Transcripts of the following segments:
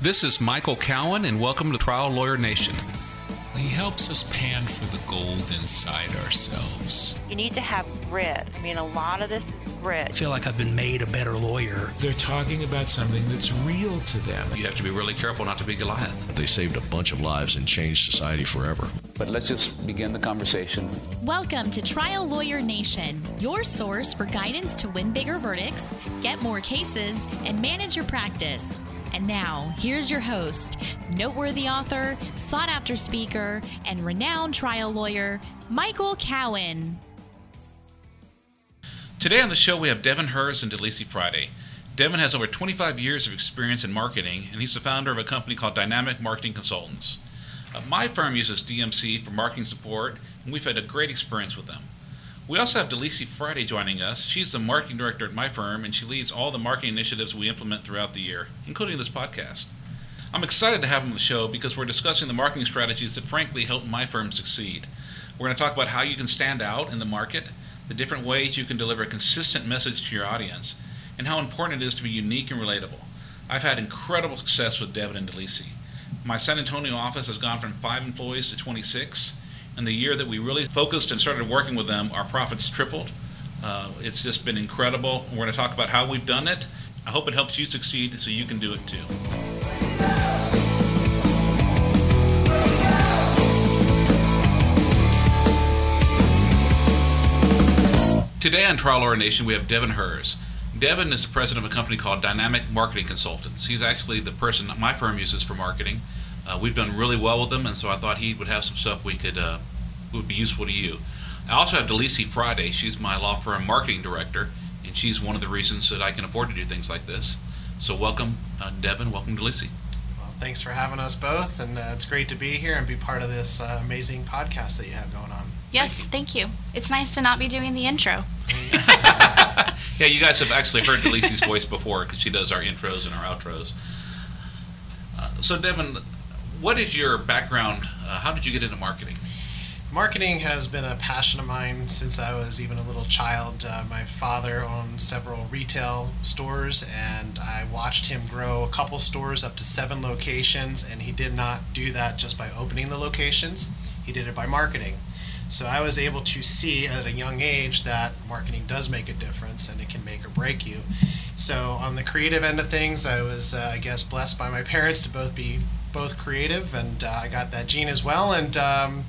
This is Michael Cowen, and welcome to Trial Lawyer Nation. He helps us pan for the gold inside ourselves. You need to have grit. I mean, a lot of this is grit. I grit. feel like I've been made a better lawyer. They're talking about something that's real to them. You have to be really careful not to be Goliath. They saved a bunch of lives and changed society forever. But let's just begin the conversation. Welcome to Trial Lawyer Nation, your source for guidance to win bigger verdicts, get more cases, and manage your practice. And now, here's your host, noteworthy author, sought after speaker, and renowned trial lawyer, Michael Cowen. Today on the show, we have Devin Herz and Delisi Friday. Devin has over 25 years of experience in marketing, and he's the founder of a company called Dynamic Marketing Consultants. Uh, my firm uses DMC for marketing support, and we've had a great experience with them. We also have Delisi Friday joining us. She's the marketing director at my firm, and she leads all the marketing initiatives we implement throughout the year, including this podcast. I'm excited to have him on the show because we're discussing the marketing strategies that frankly help my firm succeed. We're going to talk about how you can stand out in the market, the different ways you can deliver a consistent message to your audience, and how important it is to be unique and relatable. I've had incredible success with Devin and Delisi. My San Antonio office has gone from five employees to 26. And the year that we really focused and started working with them, our profits tripled. Uh, it's just been incredible. We're going to talk about how we've done it. I hope it helps you succeed so you can do it too. Today on Trial Lawyer Nation, we have Devin Herz. Devin is the president of a company called Dynamic Marketing Consultants. He's actually the person my firm uses for marketing. Uh, we've done really well with them, and so I thought he would have some stuff we could uh, would be useful to you. I also have Delisi Friday. She's my law firm marketing director, and she's one of the reasons that I can afford to do things like this. So welcome, uh, Devin. Welcome, Delisi. Well, thanks for having us both, and uh, it's great to be here and be part of this uh, amazing podcast that you have going on. Yes, thank you. It's nice to not be doing the intro. Yeah, you guys have actually heard Delisi's voice before because she does our intros and our outros. Uh, so, Devin, what is your background? Uh, how did you get into marketing? Marketing has been a passion of mine since I was even a little child. Uh, my father owned several retail stores, and I watched him grow a couple stores up to seven locations, and he did not do that just by opening the locations, he did it by marketing. So I was able to see at a young age that marketing does make a difference and it can make or break you. So on the creative end of things, I was, uh, I guess, blessed by my parents to both be both creative, and uh, I got that gene as well. And um,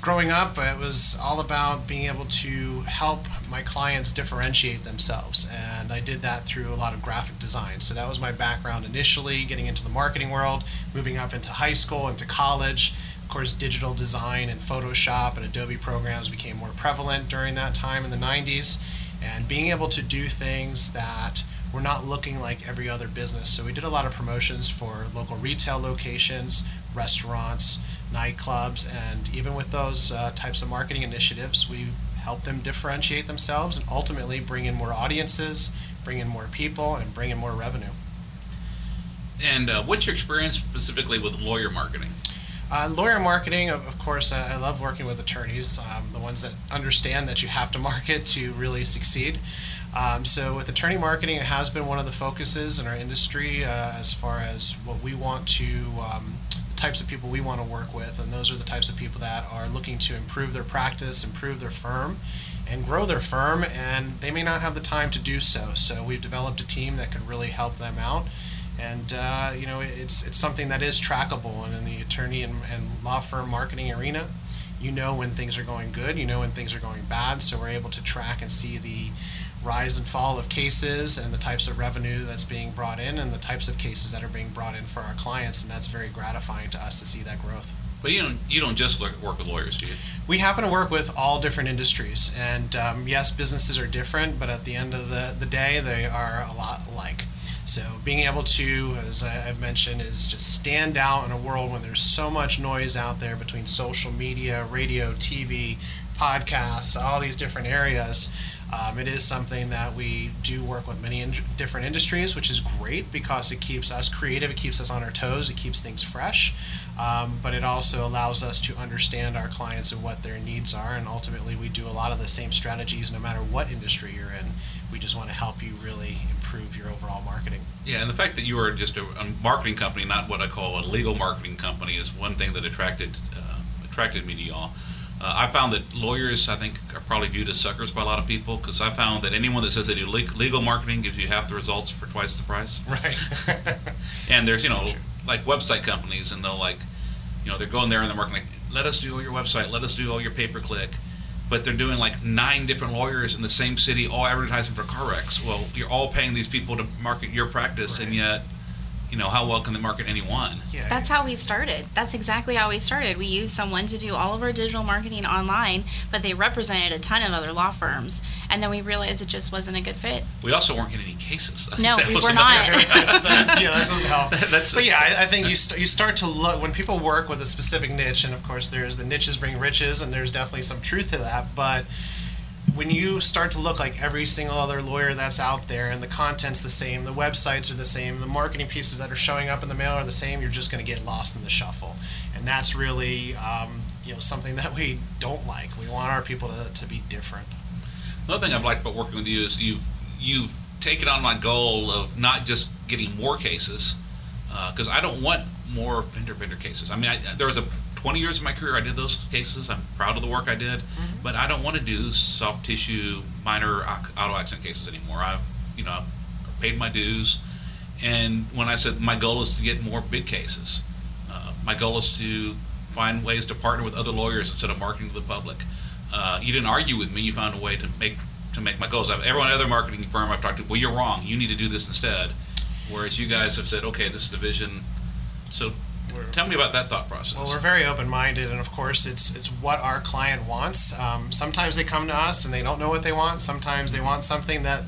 growing up, it was all about being able to help my clients differentiate themselves. And I did that through a lot of graphic design. So that was my background initially, getting into the marketing world, moving up into high school, into college. Of course, digital design and Photoshop and Adobe programs became more prevalent during that time in the 90s. And being able to do things that were not looking like every other business. So we did a lot of promotions for local retail locations, restaurants, nightclubs, and even with those uh, types of marketing initiatives, we help them differentiate themselves and ultimately bring in more audiences, bring in more people, and bring in more revenue. And uh, what's your experience specifically with lawyer marketing? Uh, lawyer marketing, of, of course, uh, I love working with attorneys, um, the ones that understand that you have to market to really succeed. Um, so, with attorney marketing, it has been one of the focuses in our industry uh, as far as what we want to, um, the types of people we want to work with, and those are the types of people that are looking to improve their practice, improve their firm, and grow their firm, and they may not have the time to do so. So, we've developed a team that could really help them out and uh, you know it's it's something that is trackable and in the attorney and, and law firm marketing arena you know when things are going good you know when things are going bad so we're able to track and see the rise and fall of cases and the types of revenue that's being brought in and the types of cases that are being brought in for our clients and that's very gratifying to us to see that growth But you don't you don't just work with lawyers, do you? we happen to work with all different industries and um, yes businesses are different but at the end of the, the day they are a lot alike so being able to as i've mentioned is just stand out in a world when there's so much noise out there between social media radio tv podcasts all these different areas um, it is something that we do work with many in- different industries, which is great because it keeps us creative, it keeps us on our toes, it keeps things fresh, um, but it also allows us to understand our clients and what their needs are. And ultimately, we do a lot of the same strategies no matter what industry you're in. We just want to help you really improve your overall marketing. Yeah, and the fact that you are just a, a marketing company, not what I call a legal marketing company, is one thing that attracted uh, attracted me to y'all. Uh, I found that lawyers, I think, are probably viewed as suckers by a lot of people because I found that anyone that says they do le- legal marketing gives you half the results for twice the price. Right. and there's, you know, like website companies, and they'll like, you know, they're going there and they're marketing like, let us do all your website, let us do all your pay per click. But they're doing like nine different lawyers in the same city, all advertising for car wrecks. Well, you're all paying these people to market your practice, and yet, you know, how well can they market any one? Yeah. That's how we started. That's exactly how we started. We used someone to do all of our digital marketing online, but they represented a ton of other law firms. And then we realized it just wasn't a good fit. We also weren't getting any cases. No, we were not. That's the- yeah, that doesn't help. That's but yeah, I, I think you st- you start to look when people work with a specific niche, and of course, there's the niches bring riches, and there's definitely some truth to that. But when you start to look like every single other lawyer that's out there, and the content's the same, the websites are the same, the marketing pieces that are showing up in the mail are the same, you're just going to get lost in the shuffle, and that's really um, you know something that we don't like. We want our people to, to be different. Another thing I've liked about working with you is you've you've taken on my goal of not just getting more cases, because I don't want more vendor bender cases. I mean, I, there was a 20 years of my career I did those cases. I'm proud of the work I did, but I don't want to do soft tissue minor auto accident cases anymore. I've you know paid my dues, and when I said my goal is to get more big cases, uh, my goal is to find ways to partner with other lawyers instead of marketing to the public. Uh, you didn't argue with me. You found a way to make to make my goals. I've, everyone other marketing firm I've talked to, well, you're wrong. You need to do this instead. Whereas you guys have said, okay, this is the vision. So, tell me about that thought process. Well, we're very open-minded, and of course, it's it's what our client wants. Um, sometimes they come to us and they don't know what they want. Sometimes they want something that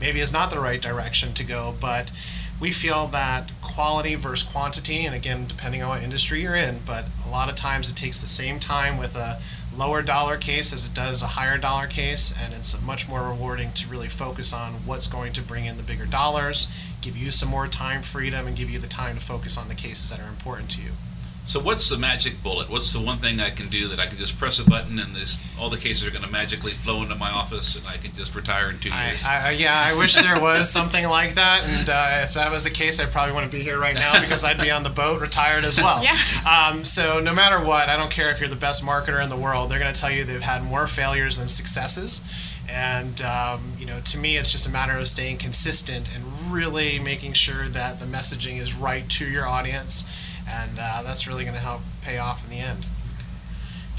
maybe is not the right direction to go. But we feel that quality versus quantity, and again, depending on what industry you're in, but a lot of times it takes the same time with a lower dollar case as it does a higher dollar case, and it's much more rewarding to really focus on what's going to bring in the bigger dollars, give you some more time freedom, and give you the time to focus on the cases that are important to you. So what's the magic bullet? What's the one thing I can do that I can just press a button and this all the cases are going to magically flow into my office and I can just retire in two I, years? I, yeah, I wish there was something like that, and uh, if that was the case, I probably wouldn't be here right now because I'd be on the boat, retired as well. Yeah. Um, so no matter what, I don't care if you're the best marketer in the world. They're going to tell you they've had more failures than successes, and um, you know, to me, it's just a matter of staying consistent and really making sure that the messaging is right to your audience, and uh, that's really going to help pay off in the end.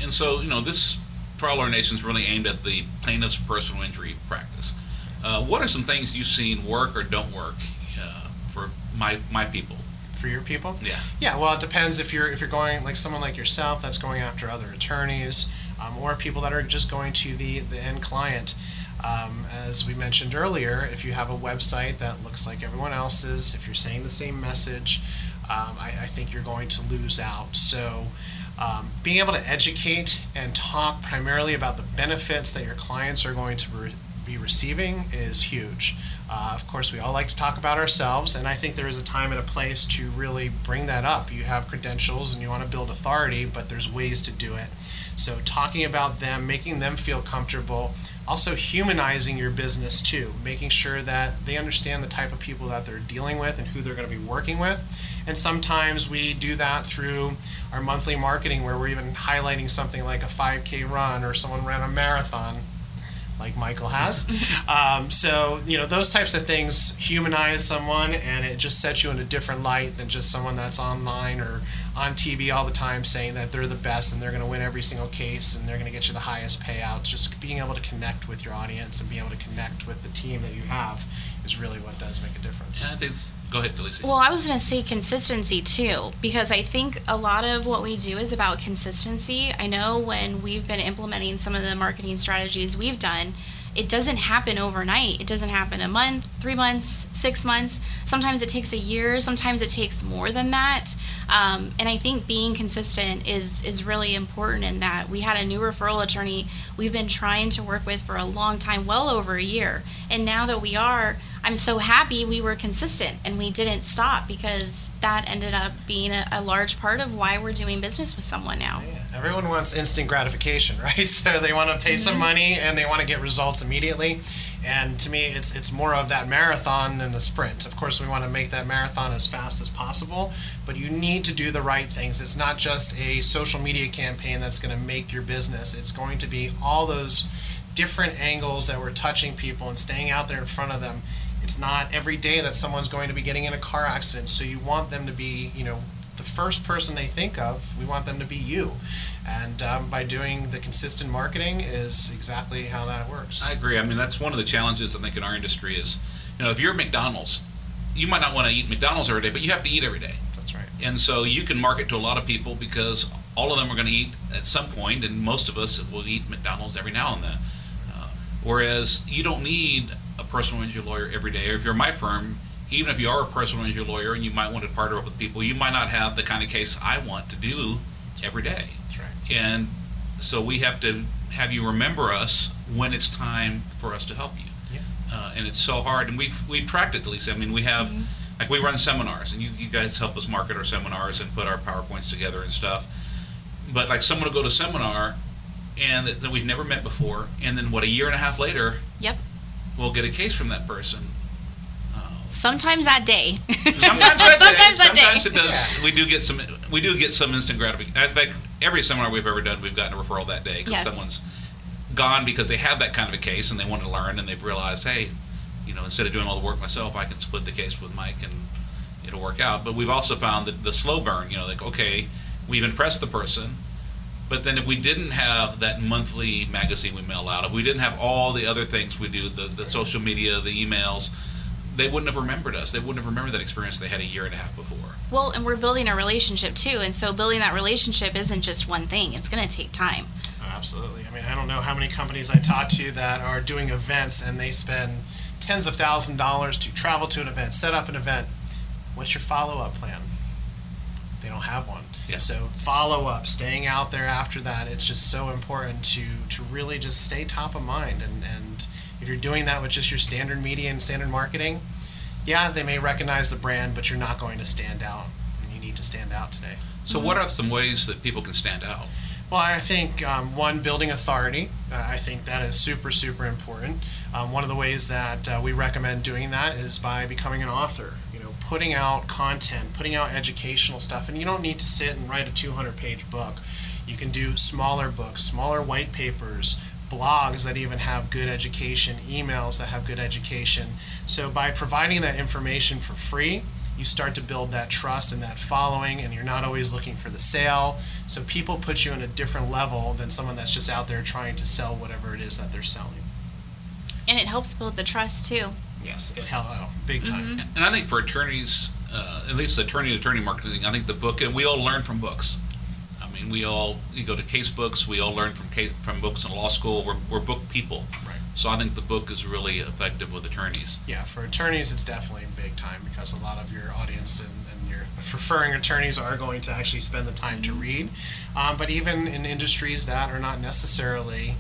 And so, you know, this trial lawyer nation is really aimed at the plaintiff's personal injury practice. Uh, what are some things you've seen work or don't work uh, for my my people? for your people? Yeah. Yeah. Well, it depends if you're if you're going like someone like yourself that's going after other attorneys, um, or people that are just going to the the end client. Um, as we mentioned earlier, if you have a website that looks like everyone else's, if you're saying the same message, um, I, I think you're going to lose out. So. Um, being able to educate and talk primarily about the benefits that your clients are going to re- be receiving is huge. Uh, of course, we all like to talk about ourselves, and I think there is a time and a place to really bring that up. You have credentials and you want to build authority, but there's ways to do it. So, talking about them, making them feel comfortable, also humanizing your business too, making sure that they understand the type of people that they're dealing with and who they're going to be working with. And sometimes we do that through our monthly marketing where we're even highlighting something like a 5K run or someone ran a marathon like Michael has. um, so, you know, those types of things humanize someone and it just sets you in a different light than just someone that's online or on TV all the time saying that they're the best and they're going to win every single case and they're going to get you the highest payouts. Just being able to connect with your audience and being able to connect with the team that you have is really what does make a difference. And I think, go ahead, Delisi. Well, I was going to say consistency too, because I think a lot of what we do is about consistency. I know when we've been implementing some of the marketing strategies we've done, it doesn't happen overnight. It doesn't happen a month, three months, six months. Sometimes it takes a year. Sometimes it takes more than that. Um, and I think being consistent is is really important in that. We had a new referral attorney we've been trying to work with for a long time, well over a year. And now that we are, I'm so happy we were consistent and we didn't stop because that ended up being a, a large part of why we're doing business with someone now. Everyone wants instant gratification, right? So they want to pay some money and they want to get results immediately. And to me, it's it's more of that marathon than the sprint. Of course, we want to make that marathon as fast as possible, but you need to do the right things. It's not just a social media campaign that's going to make your business. It's going to be all those different angles that we're touching people and staying out there in front of them. It's not every day that someone's going to be getting in a car accident, so you want them to be, you know, the first person they think of. We want them to be you, and um, by doing the consistent marketing is exactly how that works. I agree. I mean, that's one of the challenges I think in our industry is, you know, if you're at McDonald's, you might not want to eat McDonald's every day, but you have to eat every day. That's right. And so you can market to a lot of people because all of them are going to eat at some point, and most of us will eat McDonald's every now and then. Uh, whereas you don't need a personal injury lawyer every day. Or if you're my firm, even if you are a personal injury lawyer and you might want to partner up with people, you might not have the kind of case I want to do every day. That's right. And so we have to have you remember us when it's time for us to help you. Yeah. Uh, and it's so hard, and we've we've tracked it, Lisa. I mean, we have like we run seminars, and you, you guys help us market our seminars and put our powerpoints together and stuff. But like someone will go to seminar, and that, that we've never met before, and then what a year and a half later, Yep. we'll get a case from that person. Sometimes that day. Sometimes that day. Sometimes that day. Sometimes it does. We do get some. We do get some instant gratification. In fact, every seminar we've ever done, we've gotten a referral that day because Yes. someone's gone because they have that kind of a case and they want to learn and they've realized, hey, you know, instead of doing all the work myself, I can split the case with Mike and it'll work out. But we've also found that the slow burn. You know, like okay, we've impressed the person. But then, if we didn't have that monthly magazine we mail out, if we didn't have all the other things we do, the, the social media, the emails, they wouldn't have remembered us. They wouldn't have remembered that experience they had a year and a half before. Well, and we're building a relationship too. And so building that relationship isn't just one thing, it's going to take time. Absolutely. I mean, I don't know how many companies I talk to that are doing events and they spend tens of thousands of dollars to travel to an event, set up an event. What's your follow up plan? They don't have one. Yeah. So follow up, staying out there after that, it's just so important to to really just stay top of mind. And and if you're doing that with just your standard media and standard marketing, yeah, they may recognize the brand, but you're not going to stand out. And you need to stand out today. So, what are some ways that people can stand out? Well, I think um, one, building authority. Uh, I think that is super, super important. Um, one of the ways that uh, we recommend doing that is by becoming an author. You know, putting out content, putting out educational stuff, and you don't need to sit and write a 200-page book. You can do smaller books, smaller white papers, blogs that even have good education, emails that have good education. So by providing that information for free, you start to build that trust and that following, and you're not always looking for the sale. So people put you in a different level than someone that's just out there trying to sell whatever it is that they're selling. And it helps build the trust too. Yes, it helps out big time. And I think for attorneys, uh, at least attorney to attorney marketing, I think the book, and we all learn from books. I mean, we all, you go to case books, we all learn from case, from books in law school. We're, we're book people. Right. So I think the book is really effective with attorneys. Yeah, for attorneys, it's definitely big time because a lot of your audience and, and your referring attorneys are going to actually spend the time to read. Um, but even in industries that are not necessarily,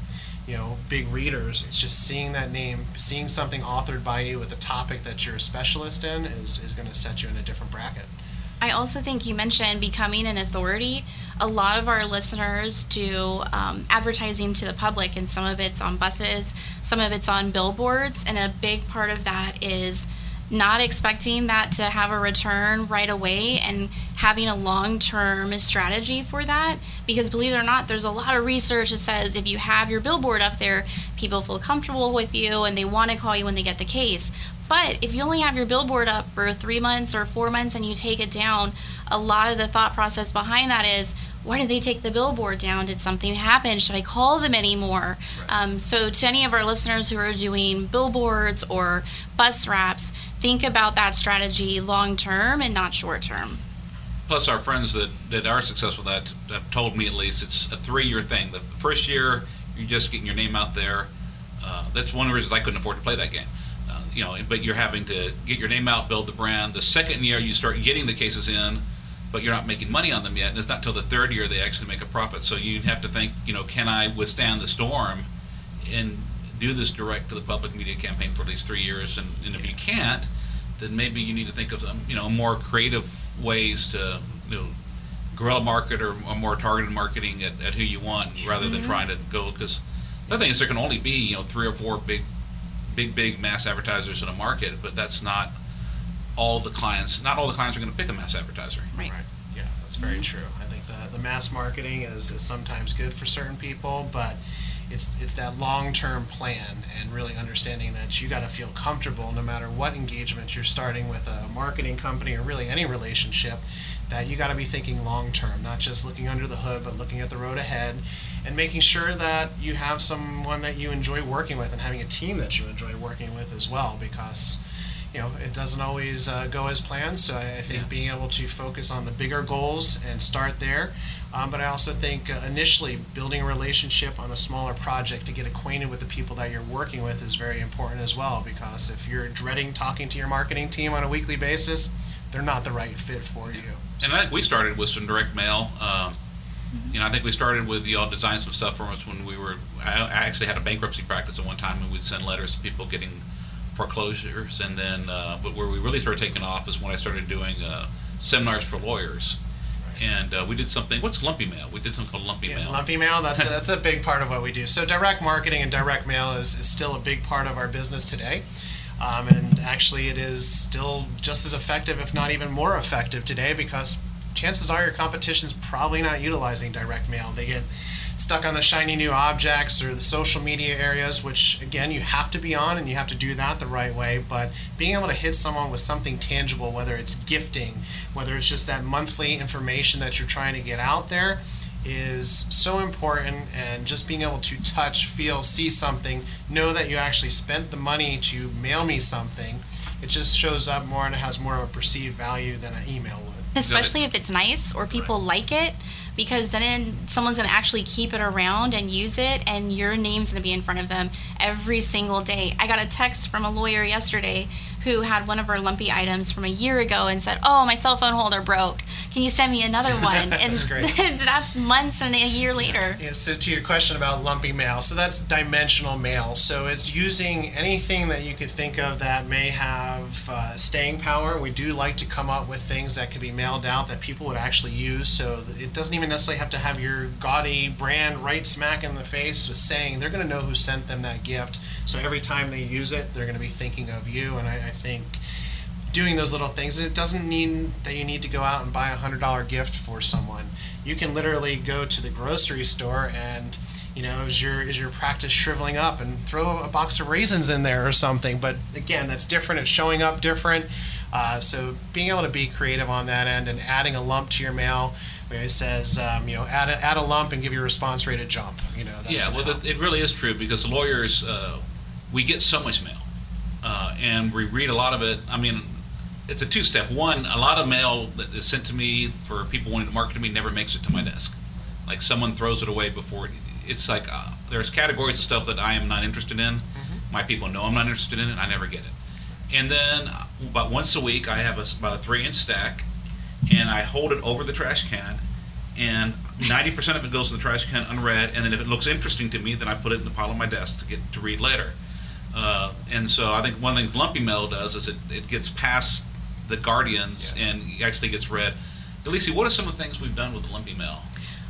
you know, big readers, it's just seeing that name, seeing something authored by you with a topic that you're a specialist in is, is going to set you in a different bracket. I also think you mentioned becoming an authority. A lot of our listeners do um, advertising to the public, and some of it's on buses, some of it's on billboards, and a big part of that is not expecting that to have a return right away and having a long term strategy for that. Because believe it or not, there's a lot of research that says if you have your billboard up there, people feel comfortable with you and they want to call you when they get the case. But if you only have your billboard up for three months or four months and you take it down, a lot of the thought process behind that is, why did they take the billboard down? Did something happen? Should I call them anymore? Um, so, to any of our listeners who are doing billboards or bus wraps, think about that strategy long term and not short term. Plus, our friends that, that are successful that have told me at least it's a three year thing. The first year, you're just getting your name out there. Uh, that's one of the reasons I couldn't afford to play that game. Uh, you know, but you're having to get your name out, build the brand. The second year, you start getting the cases in, but you're not making money on them yet. And it's not until the third year they actually make a profit. So you have to think, you know, can I withstand the storm and do this direct to the public media campaign for at least three years? And, and if you can't, then maybe you need to think of some, you know, more creative ways to, you know, guerrilla market or, or more targeted marketing at, at who you want rather than mm-hmm. trying to go because The other thing is there can only be you know three or four big, big, big mass advertisers in a market, but that's not all the clients. Not all the clients are going to pick a mass advertiser. Right. Right. Yeah, that's very mm-hmm. true. I think the, the mass marketing is, is sometimes good for certain people, but it's it's that long term plan and really understanding that you got to feel comfortable no matter what engagement you're starting with a marketing company or really any relationship that you got to be thinking long term, not just looking under the hood, but looking at the road ahead and making sure that you have someone that you enjoy working with and having a team that you enjoy working with as well because you know it doesn't always uh, go as planned so i, I think Yeah. being able to focus on the bigger goals and start there um, but i also think uh, initially building a relationship on a smaller project to get acquainted with the people that you're working with is very important as well because if you're dreading talking to your marketing team on a weekly basis they're not the right fit for you And I think we started with some direct mail. Um, You know, I think we started with y'all designed some stuff for us when we were. I, I actually had a bankruptcy practice at one time, and we'd send letters to people getting foreclosures, and then. Uh, but where we really started taking off is when I started doing uh, seminars for lawyers, and uh, we did something. What's lumpy mail? We did something called lumpy Yeah, mail. lumpy mail. That's a, that's a big part of what we do. So direct marketing and direct mail is, is still a big part of our business today, um, and actually it is still just as effective, if not even more effective today, because chances are your competition's probably not utilizing direct mail. They get stuck on the shiny new objects or the social media areas, which again you have to be on and you have to do that the right way. But being able to hit someone with something tangible, whether it's gifting, whether it's just that monthly information that you're trying to get out there, is so important. And just being able to touch, feel, see something, know that you actually spent the money to mail me something, it just shows up more and it has more of a perceived value than an email would. especially if it's nice or people like it because then someone's going to actually keep it around and use it and your name's going to be in front of them every single day i got a text from a lawyer yesterday who had one of our lumpy items from a year ago and said oh my cell phone holder broke can you send me another one and That's great. that's months and a year later Yeah, so to your question about lumpy mail, so that's dimensional mail. So it's using anything that you could think of that may have uh, staying power. We do like to come up with things that could be mailed out that people would actually use. So it doesn't even necessarily have to have your gaudy brand right smack in the face with saying they're going to know who sent them that gift. So every time they use it, they're going to be thinking of you. And I, I think doing those little things. And it doesn't mean that you need to go out and buy a hundred dollar gift for someone. You can literally go to the grocery store and you know is your is your practice shriveling up and throw a box of raisins in there or something. But again, that's different. It's showing up different. Uh, so being able to be creative on that end and adding a lump to your mail, where it says um, you know add a, add a lump and give your response rate a jump. You know. That's yeah, well, help. it, really is true because lawyers, uh, we get so much mail, uh, and we read a lot of it. I mean, it's a two-step. One, a lot of mail that is sent to me for people wanting to market to me never makes it to my desk. Like someone throws it away before it. It's like uh, there's categories of stuff that I am not interested in. My people know I'm not interested in it. I never get it. And then uh, about once a week, I have a, about a three-inch stack, and I hold it over the trash can, and 90% of it goes in the trash can unread. And then if it looks interesting to me, then I put it in the pile on my desk to get to read later. Uh, and so I think one of the things Lumpy Mail does is it, it gets past the guardians Yes. and actually gets read. Delisi, what are some of the things we've done with Lumpy Mail?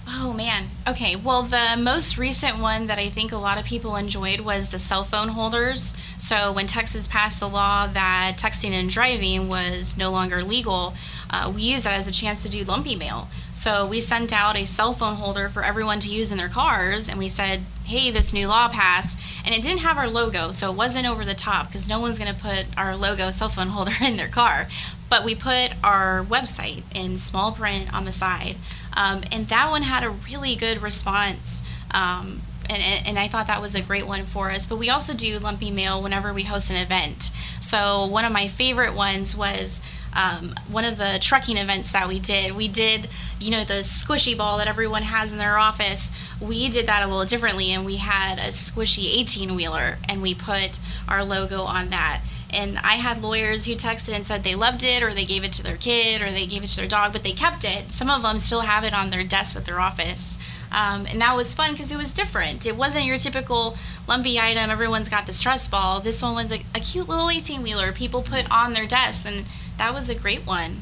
Oh man. Okay. Well, the most recent one that I think a lot of people enjoyed was the cell phone holders. So when Texas passed the law that texting and driving was no longer legal, uh, we used that as a chance to do lumpy mail. So we sent out a cell phone holder for everyone to use in their cars, and we said, "Hey, this new law passed," and it didn't have our logo, so it wasn't over the top because no one's going to put our logo cell phone holder in their car. But we put our website in small print on the side, um, and that one had a really good response. Um, and, and, I thought that was a great one for us. But we also do lumpy mail whenever we host an event. So one of my favorite ones was um, one of the trucking events that we did. We did, you know, the squishy ball that everyone has in their office. We did that a little differently, and we had a squishy 18 wheeler, and we put our logo on that. And I had lawyers who texted and said they loved it, or they gave it to their kid, or they gave it to their dog, but they kept it. Some of them still have it on their desk at their office. Um, and that was fun because it was different. It wasn't your typical lumpy item. Everyone's got the stress ball. This one was a, a cute little 18 wheeler people put on their desk, and that was a great one.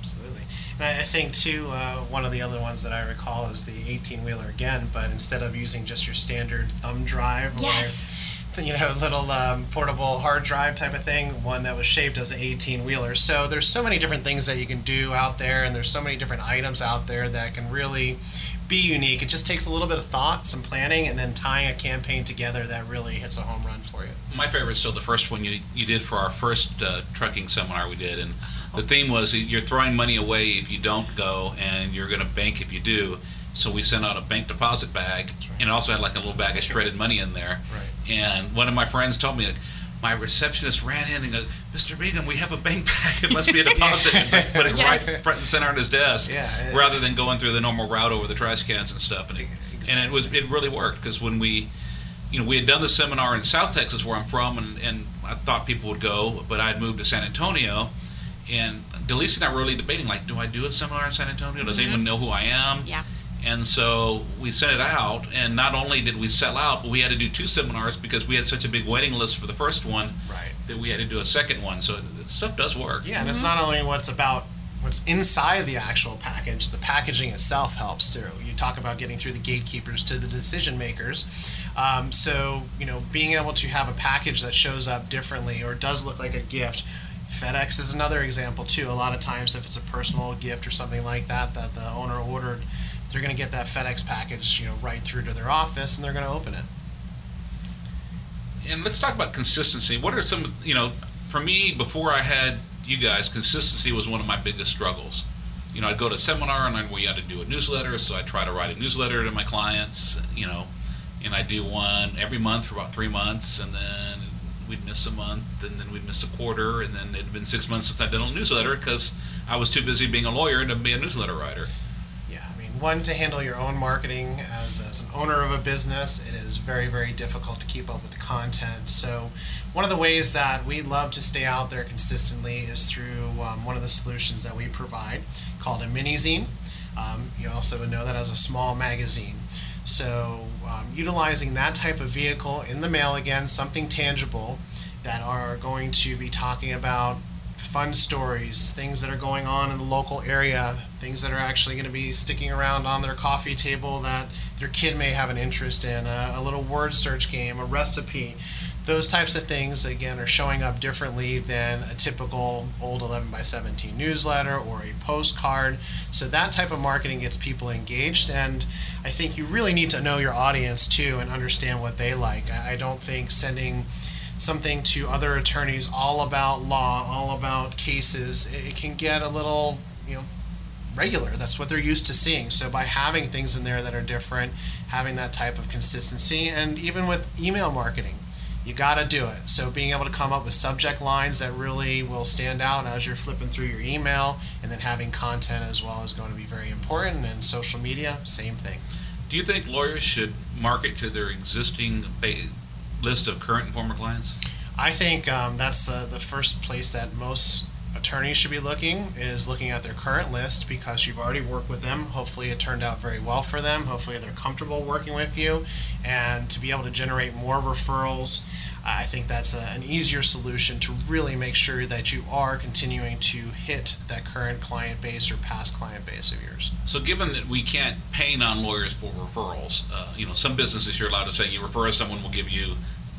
Absolutely. And I I think too, uh, one of the other ones that I recall is the 18 wheeler again, but instead of using just your standard thumb drive Yes. or you know little um, portable hard drive type of thing, one that was shaped as an 18 wheeler. So there's so many different things that you can do out there, and there's so many different items out there that can really be unique. It just takes a little bit of thought, some planning, and then tying a campaign together that really hits a home run for you. My favorite is still the first one you, you did for our first uh, trucking seminar we did, and the theme was you're throwing money away if you don't go, and you're going to bank if you do. So we sent out a bank deposit bag, and it also had like a little bag of shredded money in there. Right. And one of my friends told me, like, my receptionist ran in and goes, "Mr. Bingham, we have a bank bag. It must be a deposit." and put it Yes. right front and center on his desk, Yeah. rather than going through the normal route over the trash cans and stuff. And it, and it was it really worked because when we you know, we had done the seminar in South Texas where I'm from, and, and I thought people would go, but I had moved to San Antonio, and Delisi and I were really debating, like, do I do a seminar in San Antonio? Does anyone know who I am? Yeah. And so we sent it out, and not only did we sell out, but we had to do two seminars because we had such a big waiting list for the first one Right. that we had to do a second one. So the stuff does work. Yeah, and it's not only what's about what's inside the actual package, the packaging itself helps too. You talk about getting through the gatekeepers to the decision makers. Um, so, you know, being able to have a package that shows up differently or does look like a gift. FedEx is another example too. A lot of times, if it's a personal gift or something like that that the owner ordered, they're going to get that FedEx package, you know, right through to their office, and they're going to open it. And let's talk about consistency. What are some, you know, for me, before I had you guys, consistency was one of my biggest struggles. You know, I'd go to a seminar and I we had to do a newsletter, so I try to write a newsletter to my clients, you know, and I do one every month for about three months, and then we'd miss a month, and then we'd miss a quarter, and then it'd been six months since I'd done a newsletter because I was too busy being a lawyer to be a newsletter writer. One to handle your own marketing as, as an owner of a business, it is very, very difficult to keep up with the content. So, one of the ways that we love to stay out there consistently is through um, one of the solutions that we provide called a mini zine. Um, you also know that as a small magazine. So, um, utilizing that type of vehicle in the mail again, something tangible that are going to be talking about fun stories, things that are going on in the local area, things that are actually going to be sticking around on their coffee table that their kid may have an interest in, a, a little word search game, a recipe. Those types of things, again, are showing up differently than a typical old 11 by 17 newsletter or a postcard. So, that type of marketing gets people engaged. And I think you really need to know your audience too and understand what they like. I, I don't think sending something to other attorneys all about law, all about cases, it, can get a little, you know, regular. That's what they're used to seeing. So by having things in there that are different, having that type of consistency, and even with email marketing, you got to do it. So being able to come up with subject lines that really will stand out as you're flipping through your email, and then having content as well is going to be very important. And social media, same thing. Do you think lawyers should market to their existing list of current and former clients? I think um, that's uh, the first place that most attorneys should be looking is looking at their current list because you've already worked with them. Hopefully, it turned out very well for them. Hopefully, they're comfortable working with you, and to be able to generate more referrals. I think that's a, an easier solution to really make sure that you are continuing to hit that current client base or past client base of yours. So, given that we can't pay non-lawyers for referrals, uh, you know, some businesses you're allowed to say you refer us, someone will give you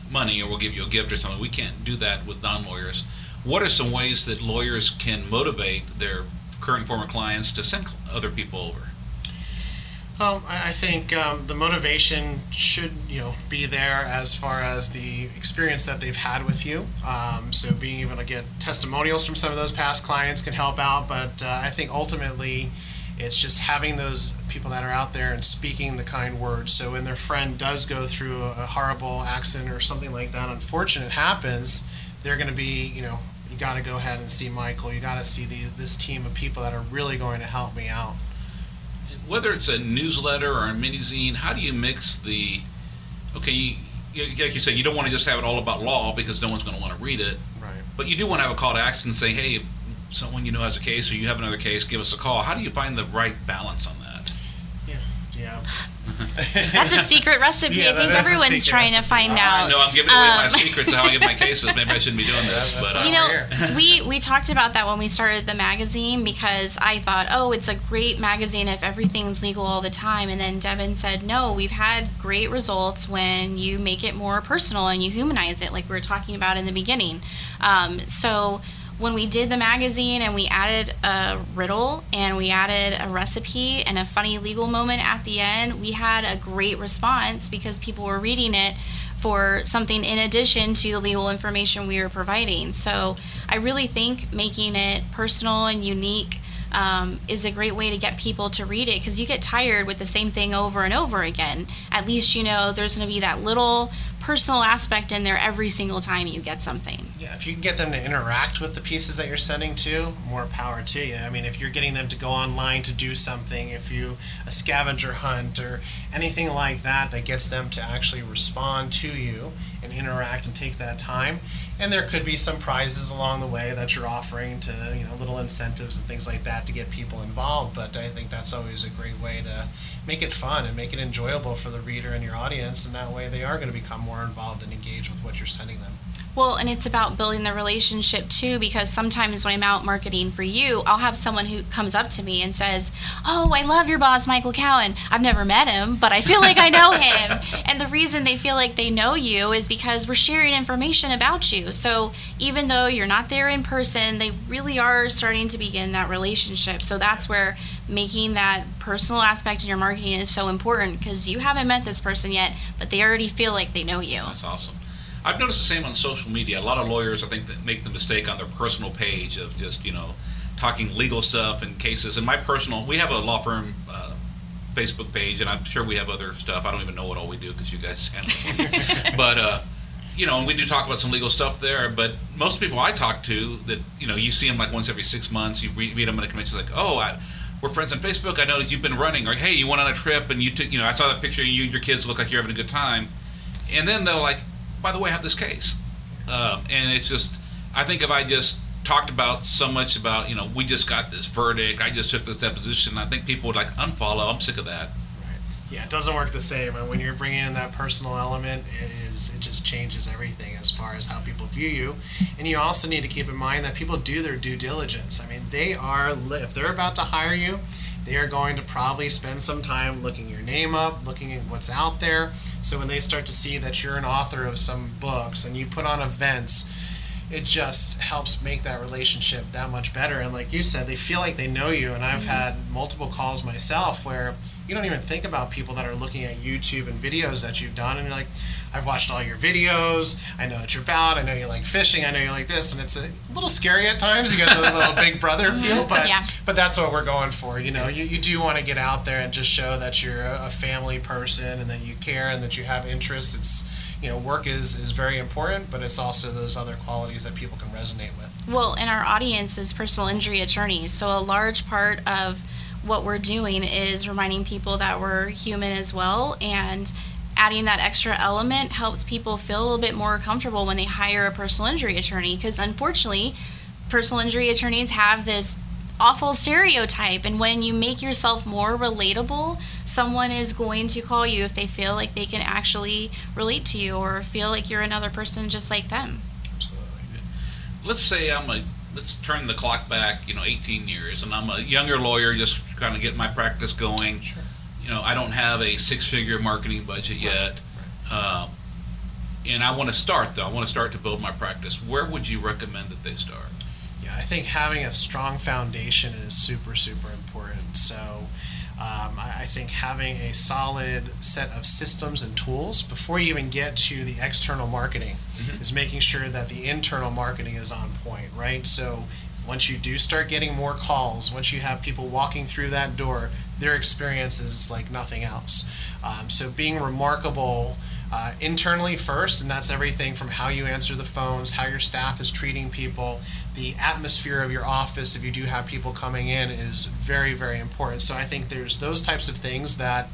money or we'll give you a gift or something. We can't do that with non-lawyers. What are some ways that lawyers can motivate their current former clients to send other people over? Well, I think um, the motivation should, you know, be there as far as the experience that they've had with you. Um, so being able to get testimonials from some of those past clients can help out. But uh, I think ultimately, it's just having those people that are out there and speaking the kind words. So when their friend does go through a, a horrible accident or something like that, unfortunate happens, they're going to be, you know, you got to go ahead and see Michael. You got to see the, this team of people that are really going to help me out. Whether it's a newsletter or a mini zine, how do you mix the? Okay, you, you, like you said, you don't want to just have it all about law because no one's going to want to read it. Right. But you do want to have a call to action and say, hey, if someone you know has a case or you have another case, give us a call. How do you find the right balance on that? Yeah, yeah. Yeah. That's a secret recipe. Yeah, I think that is a everyone's secret trying to find I out. No, I'm giving away my Um, secrets of how I get my cases. Maybe I shouldn't be doing this. that's but uh, you know, we we talked about that when we started the magazine because I thought, oh, it's a great magazine if everything's legal all the time. And then Devin said, no, we've had great results when you make it more personal and you humanize it, like we were talking about in the beginning. Um, so when we did the magazine and we added a riddle and we added a recipe and a funny legal moment at the end, we had a great response because people were reading it for something in addition to the legal information we were providing. So I really think making it personal and unique um, is a great way to get people to read it because you get tired with the same thing over and over again. At least you know there's going to be that little personal aspect in there every single time you get something. Yeah, if you can get them to interact with the pieces that you're sending to, more power to you. I mean, if you're getting them to go online to do something, if you a scavenger hunt or anything like that that gets them to actually respond to you and interact and take that time, and there could be some prizes along the way that you're offering to, you know, little incentives and things like that to get people involved, but I think that's always a great way to make it fun and make it enjoyable for the reader and your audience, and that way they are going to become more involved and engaged with what you're sending them. Well, and it's about building the relationship too, because sometimes when I'm out marketing for you, I'll have someone who comes up to me and says, Oh, I love your boss, Michael Cowen. I've never met him, but I feel like I know him. and the reason they feel like they know you is because we're sharing information about you. So even though you're not there in person, they really are starting to begin that relationship. So that's where making that personal aspect in your marketing is so important because you haven't met this person yet, but they already feel like they know you. That's awesome. I've noticed the same on social media. A lot of lawyers, I think, that make the mistake on their personal page of just, you know, talking legal stuff and cases. And my personal, we have a law firm uh, Facebook page, and I'm sure we have other stuff. I don't even know what all we do because you guys handle it. but, uh, you know, and we do talk about some legal stuff there. But most people I talk to that, you know, you see them like once every six months, you meet them at a convention, like, oh, I, we're friends on Facebook. I know noticed you've been running, or hey, you went on a trip and you took, you know, I saw that picture. and You, and your kids look like you're having a good time, and then they're like, by the way, I have this case, um, and it's just, I think if I just talked about so much about, you know, we just got this verdict, I just took this deposition, I think people would like unfollow. I'm sick of that. Right. Yeah, it doesn't work the same. And when you're bringing in that personal element, it is it just changes everything as far as how people view you. And you also need to keep in mind that people do their due diligence. I mean, they are if they're about to hire you, they are going to probably spend some time looking your name up, looking at what's out there. So when they start to see that you're an author of some books and you put on events, it just helps make that relationship that much better. And like you said, they feel like they know you. And I've mm-hmm. had multiple calls myself where you don't even think about people that are looking at YouTube and videos that you've done. And you're like, I've watched all your videos. I know what you're about. I know you like fishing. I know you like this. And it's a little scary at times. You get the little big brother mm-hmm. feel, but Yeah. but that's what we're going for. You know, you, you do want to get out there and just show that you're a, a family person and that you care and that you have interests. It's you know, work is is very important, but it's also those other qualities that people can resonate with. Well, and our audience is personal injury attorneys. So a large part of what we're doing is reminding people that we're human as well and adding that extra element helps people feel a little bit more comfortable when they hire a personal injury attorney because unfortunately personal injury attorneys have this awful stereotype and when you make yourself more relatable someone is going to call you if they feel like they can actually relate to you or feel like you're another person just like them Absolutely. let's say I'm a let's turn the clock back, you know, 18 years, and I'm a younger lawyer, just kind of getting my practice going. Sure. You know, I don't have a six-figure marketing budget yet, um, and I want to start though. I want to start to build my practice. Where would you recommend that they start? I think having a strong foundation is super, super important. So, um, I, I think having a solid set of systems and tools before you even get to the external marketing is making sure that the internal marketing is on point, right? So, once you do start getting more calls, once you have people walking through that door, their experience is like nothing else. Um, so, being remarkable uh, internally first, and that's everything from how you answer the phones, how your staff is treating people, the atmosphere of your office, if you do have people coming in, is very, very important. So, I think there's those types of things that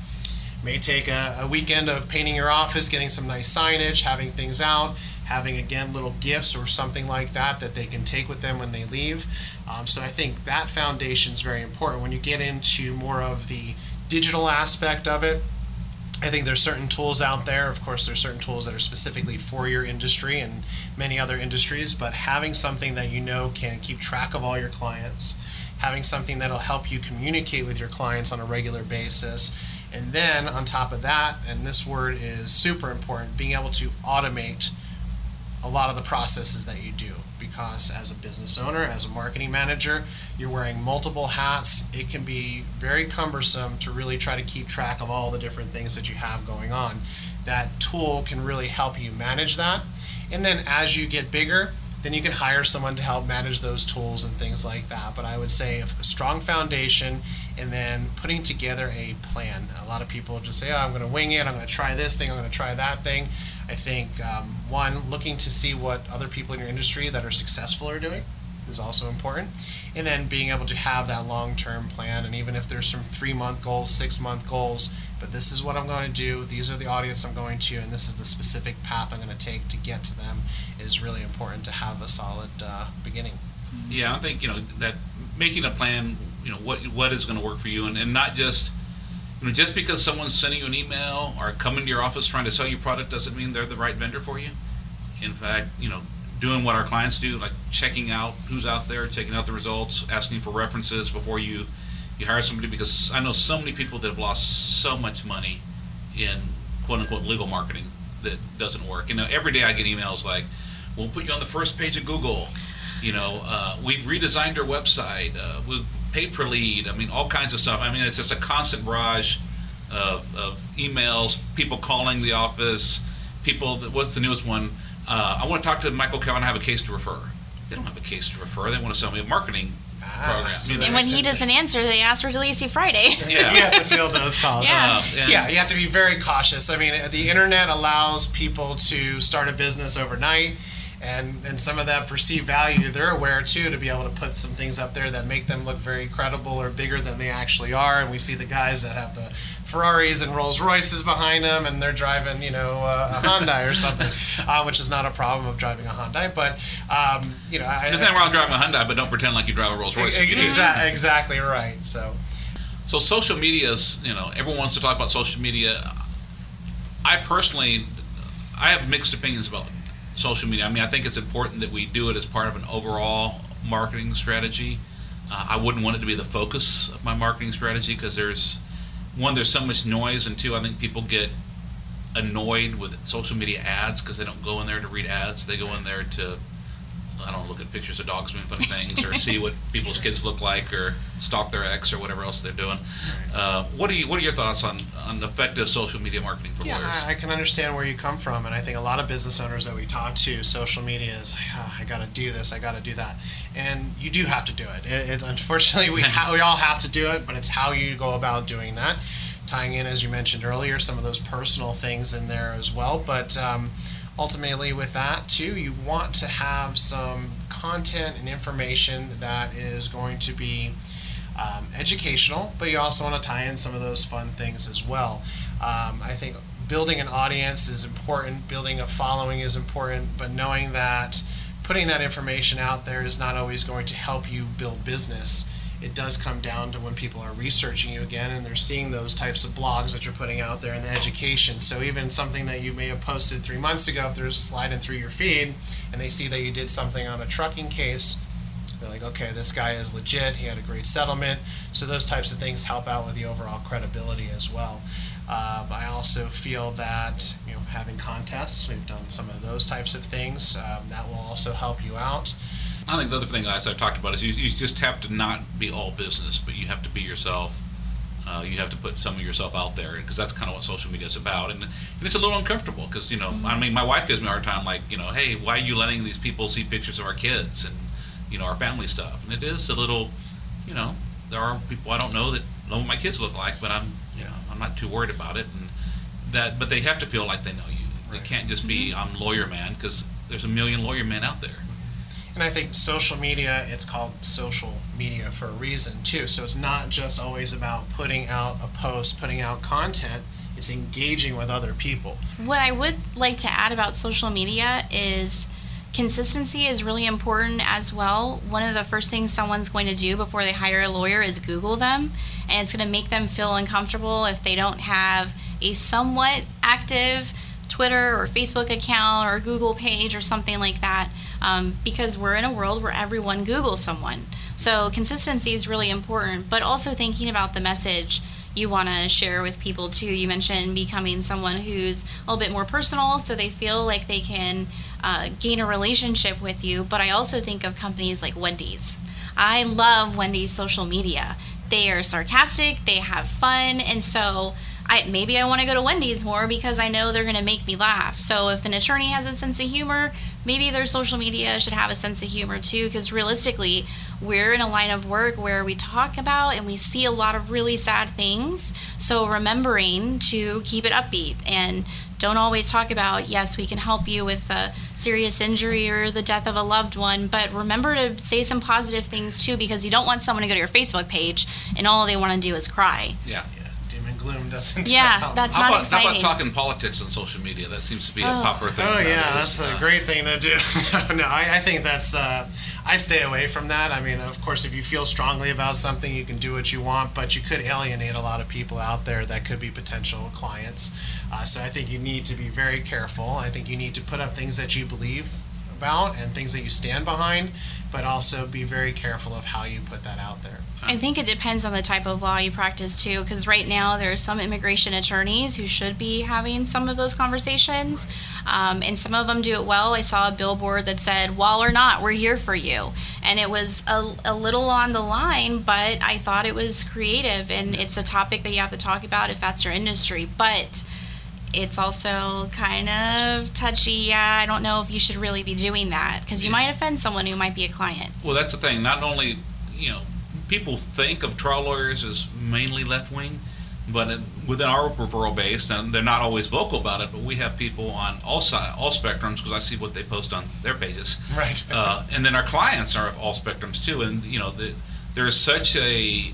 may take a, a weekend of painting your office, getting some nice signage, having things out, having again little gifts or something like that that they can take with them when they leave. Um, so I think that foundation is very important. When you get into more of the digital aspect of it, I think there's certain tools out there. Of course, there's certain tools that are specifically for your industry and many other industries, but having something that you know can keep track of all your clients, having something that'll help you communicate with your clients on a regular basis, and then on top of that, and this word is super important, being able to automate a lot of the processes that you do because as a business owner, as a marketing manager, you're wearing multiple hats. It can be very cumbersome to really try to keep track of all the different things that you have going on. That tool can really help you manage that. And then as you get bigger, then you can hire someone to help manage those tools and things like that. But I would say a strong foundation and then putting together a plan. A lot of people just say, oh, I'm going to wing it, I'm going to try this thing, I'm going to try that thing. I think, um, one, looking to see what other people in your industry that are successful are doing is also important. And then being able to have that long term plan. And even if there's some three month goals, six month goals, but this is what I'm going to do, these are the audience I'm going to, and this is the specific path I'm going to take to get to them is really important to have a solid uh, beginning. Yeah, I think, you know, that making a plan, you know, what what is going to work for you and, and not just just because someone's sending you an email or coming to your office trying to sell you product doesn't mean they're the right vendor for you. In fact, you know, doing what our clients do, like checking out who's out there, checking out the results, asking for references before you you hire somebody because I know so many people that have lost so much money in quote unquote legal marketing that doesn't work. You know, every day I get emails like, "We'll put you on the first page of Google." You know, uh, we've redesigned our website. Uh, we paid per lead. I mean, all kinds of stuff. I mean, it's just a constant barrage of, of emails, people calling the office, people. What's the newest one? Uh, I want to talk to Michael Cowen. I have a case to refer. They don't have a case to refer. They want to sell me a marketing Ah, program. so You know, And when he doesn't answer, they ask for Delisi Friday. Yeah. you have to field those calls. Yeah. Uh, yeah, you have to be very cautious. I mean, the internet allows people to start a business overnight, and and some of that perceived value they're aware too to be able to put some things up there that make them look very credible or bigger than they actually are. And we see the guys that have the Ferraris and Rolls Royces behind them, and they're driving, you know, uh, a Hyundai or something, uh, which is not a problem of driving a Hyundai. But um, you know, I, nothing wrong driving a Hyundai, but don't pretend like you drive a Rolls Royce. Exactly, exactly right. So. So social media is, you know, everyone wants to talk about social media. I personally, I have mixed opinions about social media. I mean, I think it's important that we do it as part of an overall marketing strategy. Uh, I wouldn't want it to be the focus of my marketing strategy because there's one, there's so much noise, and two, I think people get annoyed with social media ads because they don't go in there to read ads. They go in there to I don't look at pictures of dogs doing funny things, or see what people's kids look like, or stalk their ex, or whatever else they're doing. Uh, what are you? What are your thoughts on on effective social media marketing for Yeah, lawyers? I, I can understand where you come from, and I think a lot of business owners that we talk to, social media is, "Ah, I got to do this, I got to do that, and you do have to do it. it, it unfortunately, we ha- we all have to do it, but it's how you go about doing that. Tying in, as you mentioned earlier, some of those personal things in there as well, but. Um, ultimately with that too you want to have some content and information that is going to be um, educational but you also want to tie in some of those fun things as well. Um, i think building an audience is important building a following is important but knowing that putting that information out there is not always going to help you build business it does come down to when people are researching you again and they're seeing those types of blogs that you're putting out there in the education. So even something that you may have posted three months ago, if they're sliding through your feed and they see that you did something on a trucking case, they're like, okay, this guy is legit. He had a great settlement. So those types of things help out with the overall credibility as well. Uh, I also feel that you know having contests, we've done some of those types of things. Um, that will also help you out. I think the other thing, guys, I've talked about is you, you just have to not be all business, but you have to be yourself. Uh, you have to put some of yourself out there because that's kind of what social media is about, and, and it's a little uncomfortable because you know, I mean, my wife gives me a hard time, like you know, hey, why are you letting these people see pictures of our kids and you know our family stuff? And it is a little, you know, there are people I don't know that know what my kids look like, but I'm you know I'm not too worried about it, and that but they have to feel like they know you. They Right. can't just be I'm lawyer man because there's a million lawyer men out there. And I think social media, it's called social media for a reason too. So it's not just always about putting out a post, putting out content. It's engaging with other people. What I would like to add about social media is consistency is really important as well. One of the first things someone's going to do before they hire a lawyer is Google them, and it's going to make them feel uncomfortable if they don't have a somewhat active Twitter or Facebook account or Google page or something like that um, because we're in a world where everyone Googles someone. So consistency is really important, but also thinking about the message you want to share with people too. You mentioned becoming someone who's a little bit more personal so they feel like they can uh, gain a relationship with you. But I also think of companies like Wendy's. I love Wendy's social media. They are sarcastic, they have fun, and so I maybe I want to go to Wendy's more because I know they're going to make me laugh. So if an attorney has a sense of humor, maybe their social media should have a sense of humor too because realistically, we're in a line of work where we talk about and we see a lot of really sad things. So remembering to keep it upbeat and don't always talk about yes we can help you with a serious injury or the death of a loved one but remember to say some positive things too because you don't want someone to go to your facebook page and all they want to do is cry Yeah. Doom and gloom doesn't. Yeah, help. that's How not about, how about talking politics on social media? That seems to be a popular thing. Oh yeah, nowadays. that's a great thing to do. no, no I, I think that's. Uh, I stay away from that. I mean, of course, if you feel strongly about something, you can do what you want, but you could alienate a lot of people out there that could be potential clients. Uh, so I think you need to be very careful. I think you need to put up things that you believe about and things that you stand behind, but also be very careful of how you put that out there. I think it depends on the type of law you practice too, because right now there are some immigration attorneys who should be having some of those conversations, um, and some of them do it well. I saw a billboard that said, "Wall or not, we're here for you," and it was a, a little on the line, but I thought it was creative, and it's a topic that you have to talk about if that's your industry, but. It's also kind of touchy. Yeah, I don't know if you should really be doing that because you might offend someone who might be a client. Well, that's the thing. Not only, you know, people think of trial lawyers as mainly left wing, but it, within our referral base, and they're not always vocal about it, but we have people on all side, all spectrums because I see what they post on their pages. Right. Uh, and then our clients are of all spectrums too, and you know, the, there's such a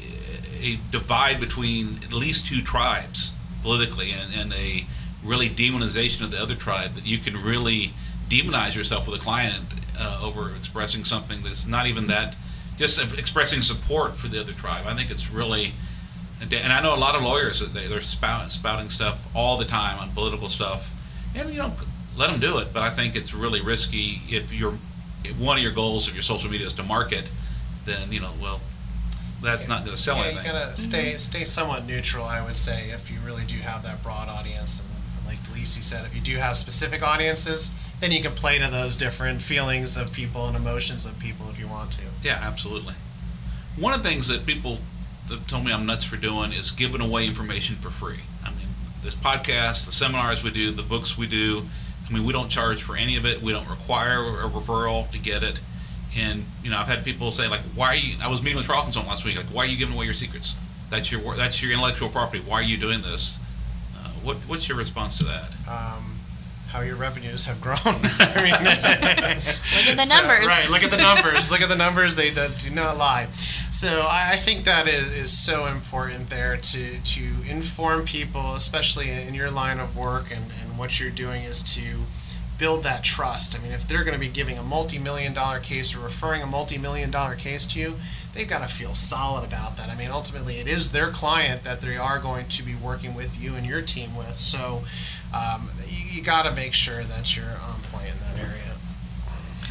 a divide between at least two tribes politically, and, and a really demonization of the other tribe that you can really demonize yourself with a client uh, over expressing something that's not even that just expressing support for the other tribe. I think it's really and i know a lot of lawyers that they, they're spout, spouting stuff all the time on political stuff and you know let them do it but i think it's really risky. If you're if one of your goals of your social media is to market then you know well that's not going to sell Yeah, you anything. gotta stay stay somewhat neutral. I would say if you really do have that broad audience, and, and like Delisi said, if you do have specific audiences, then you can play to those different feelings of people and emotions of people if you want to. Yeah, absolutely. One of the things that people that told me I'm nuts for doing is giving away information for free. I mean, this podcast, the seminars we do, the books we do. I mean, we don't charge for any of it. We don't require a referral to get it. And you know, I've had people say like, "Why are you?" I was meeting with consultant last week. Like, "Why are you giving away your secrets? That's your that's your intellectual property. Why are you doing this?" What what's your response to that? Um, how your revenues have grown. I mean, Look at the So, numbers. right, look at the numbers. look at the numbers. They do, do not lie. So I, I think that is, is so important there to, to inform people, especially in your line of work and, and what you're doing is to build that trust. I mean, if they're going to be giving a multi-million dollar case or referring a multi-million dollar case to you, they've got to feel solid about that. I mean, ultimately, it is their client that they are going to be working with you and your team with. So um, you, you got to make sure that you're on point in that area.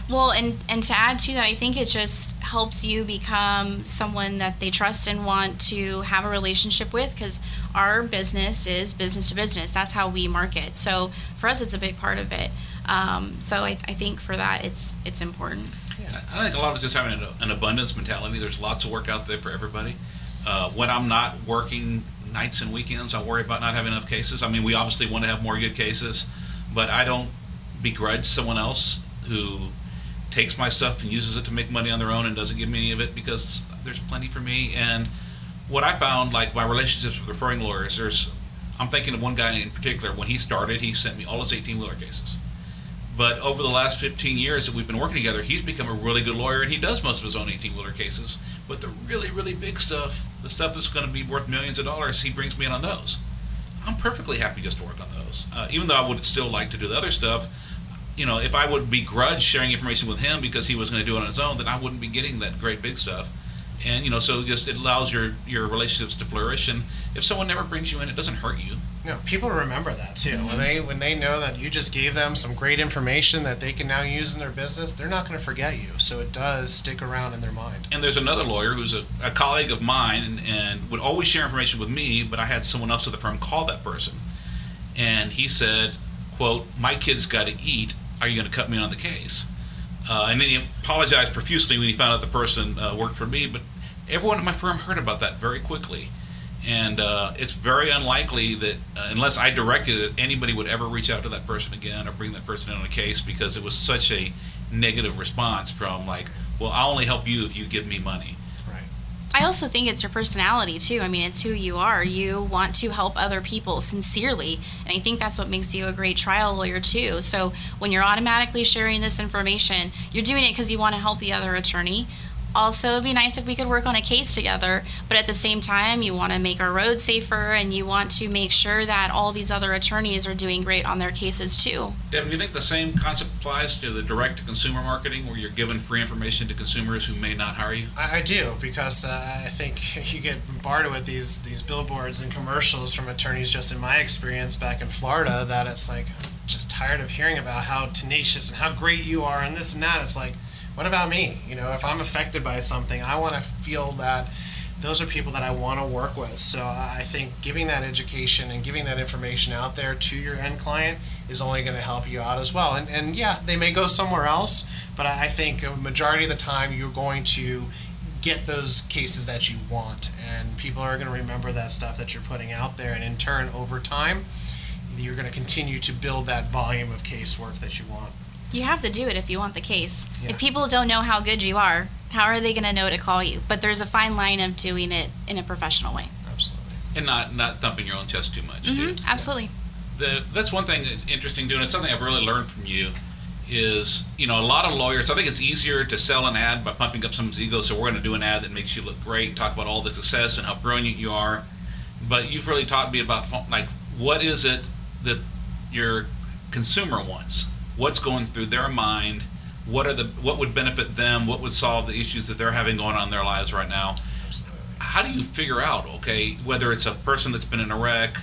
Well, and and to add to that, I think it just helps you become someone that they trust and want to have a relationship with because our business is business to business. That's how we market. So for us, it's a big part of it. Um, so I, I think for that, it's it's important. I think a lot of us just having an, an abundance mentality. There's lots of work out there for everybody. Uh, when I'm not working nights and weekends, I worry about not having enough cases. I mean, we obviously want to have more good cases, but I don't begrudge someone else who takes my stuff and uses it to make money on their own and doesn't give me any of it because there's plenty for me. And what I found, like my relationships with referring lawyers, there's I'm thinking of one guy in particular. When he started, he sent me all his 18 wheeler cases. But over the last 15 years that we've been working together, he's become a really good lawyer and he does most of his own 18 wheeler cases. But the really, really big stuff, the stuff that's going to be worth millions of dollars, he brings me in on those. I'm perfectly happy just to work on those. Uh, even though I would still like to do the other stuff, you know, if I would begrudge sharing information with him because he was going to do it on his own, then I wouldn't be getting that great big stuff. And you know, so just it allows your your relationships to flourish. And if someone never brings you in, it doesn't hurt you. No, people remember that too. When mm-hmm. they when they know that you just gave them some great information that they can now use in their business, they're not going to forget you. So it does stick around in their mind. And there's another lawyer who's a, a colleague of mine and, and would always share information with me, but I had someone else at the firm call that person, and he said, "quote My kids got to eat. Are you going to cut me on the case?" Uh, and then he apologized profusely when he found out the person uh, worked for me. But everyone at my firm heard about that very quickly. And uh, it's very unlikely that, uh, unless I directed it, anybody would ever reach out to that person again or bring that person in on a case because it was such a negative response from, like, well, I'll only help you if you give me money. I also think it's your personality too. I mean, it's who you are. You want to help other people sincerely, and I think that's what makes you a great trial lawyer too. So when you're automatically sharing this information, you're doing it because you want to help the other attorney. Also, it'd be nice if we could work on a case together, but at the same time, you want to make our roads safer and you want to make sure that all these other attorneys are doing great on their cases too. Devin, do you think the same concept applies to the direct to consumer marketing where you're giving free information to consumers who may not hire you? I, I do because uh, I think you get bombarded with these these billboards and commercials from attorneys. Just in my experience back in Florida, that it's like just tired of hearing about how tenacious and how great you are and this and that. It's like, what about me? You know, if I'm affected by something, I want to feel that those are people that I want to work with. So I think giving that education and giving that information out there to your end client is only going to help you out as well. And, and yeah, they may go somewhere else, but I think a majority of the time you're going to get those cases that you want. And people are going to remember that stuff that you're putting out there. And in turn, over time, you're going to continue to build that volume of casework that you want. You have to do it if you want the case. Yeah. If people don't know how good you are, how are they going to know to call you? But there's a fine line of doing it in a professional way. Absolutely. And not, not thumping your own chest too much, too. hmm Absolutely. the that's one thing that's interesting doing. It's something I've really learned from you. Is you know a lot of lawyers. I think it's easier to sell an ad by pumping up someone's ego. So we're going to do an ad that makes you look great, talk about all the success and how brilliant you are. But you've really taught me about like what is it that your consumer wants? What's going through their mind? What are the what would benefit them? What would solve the issues that they're having going on in their lives right now? how do you figure out okay whether it's a person that's been in a wreck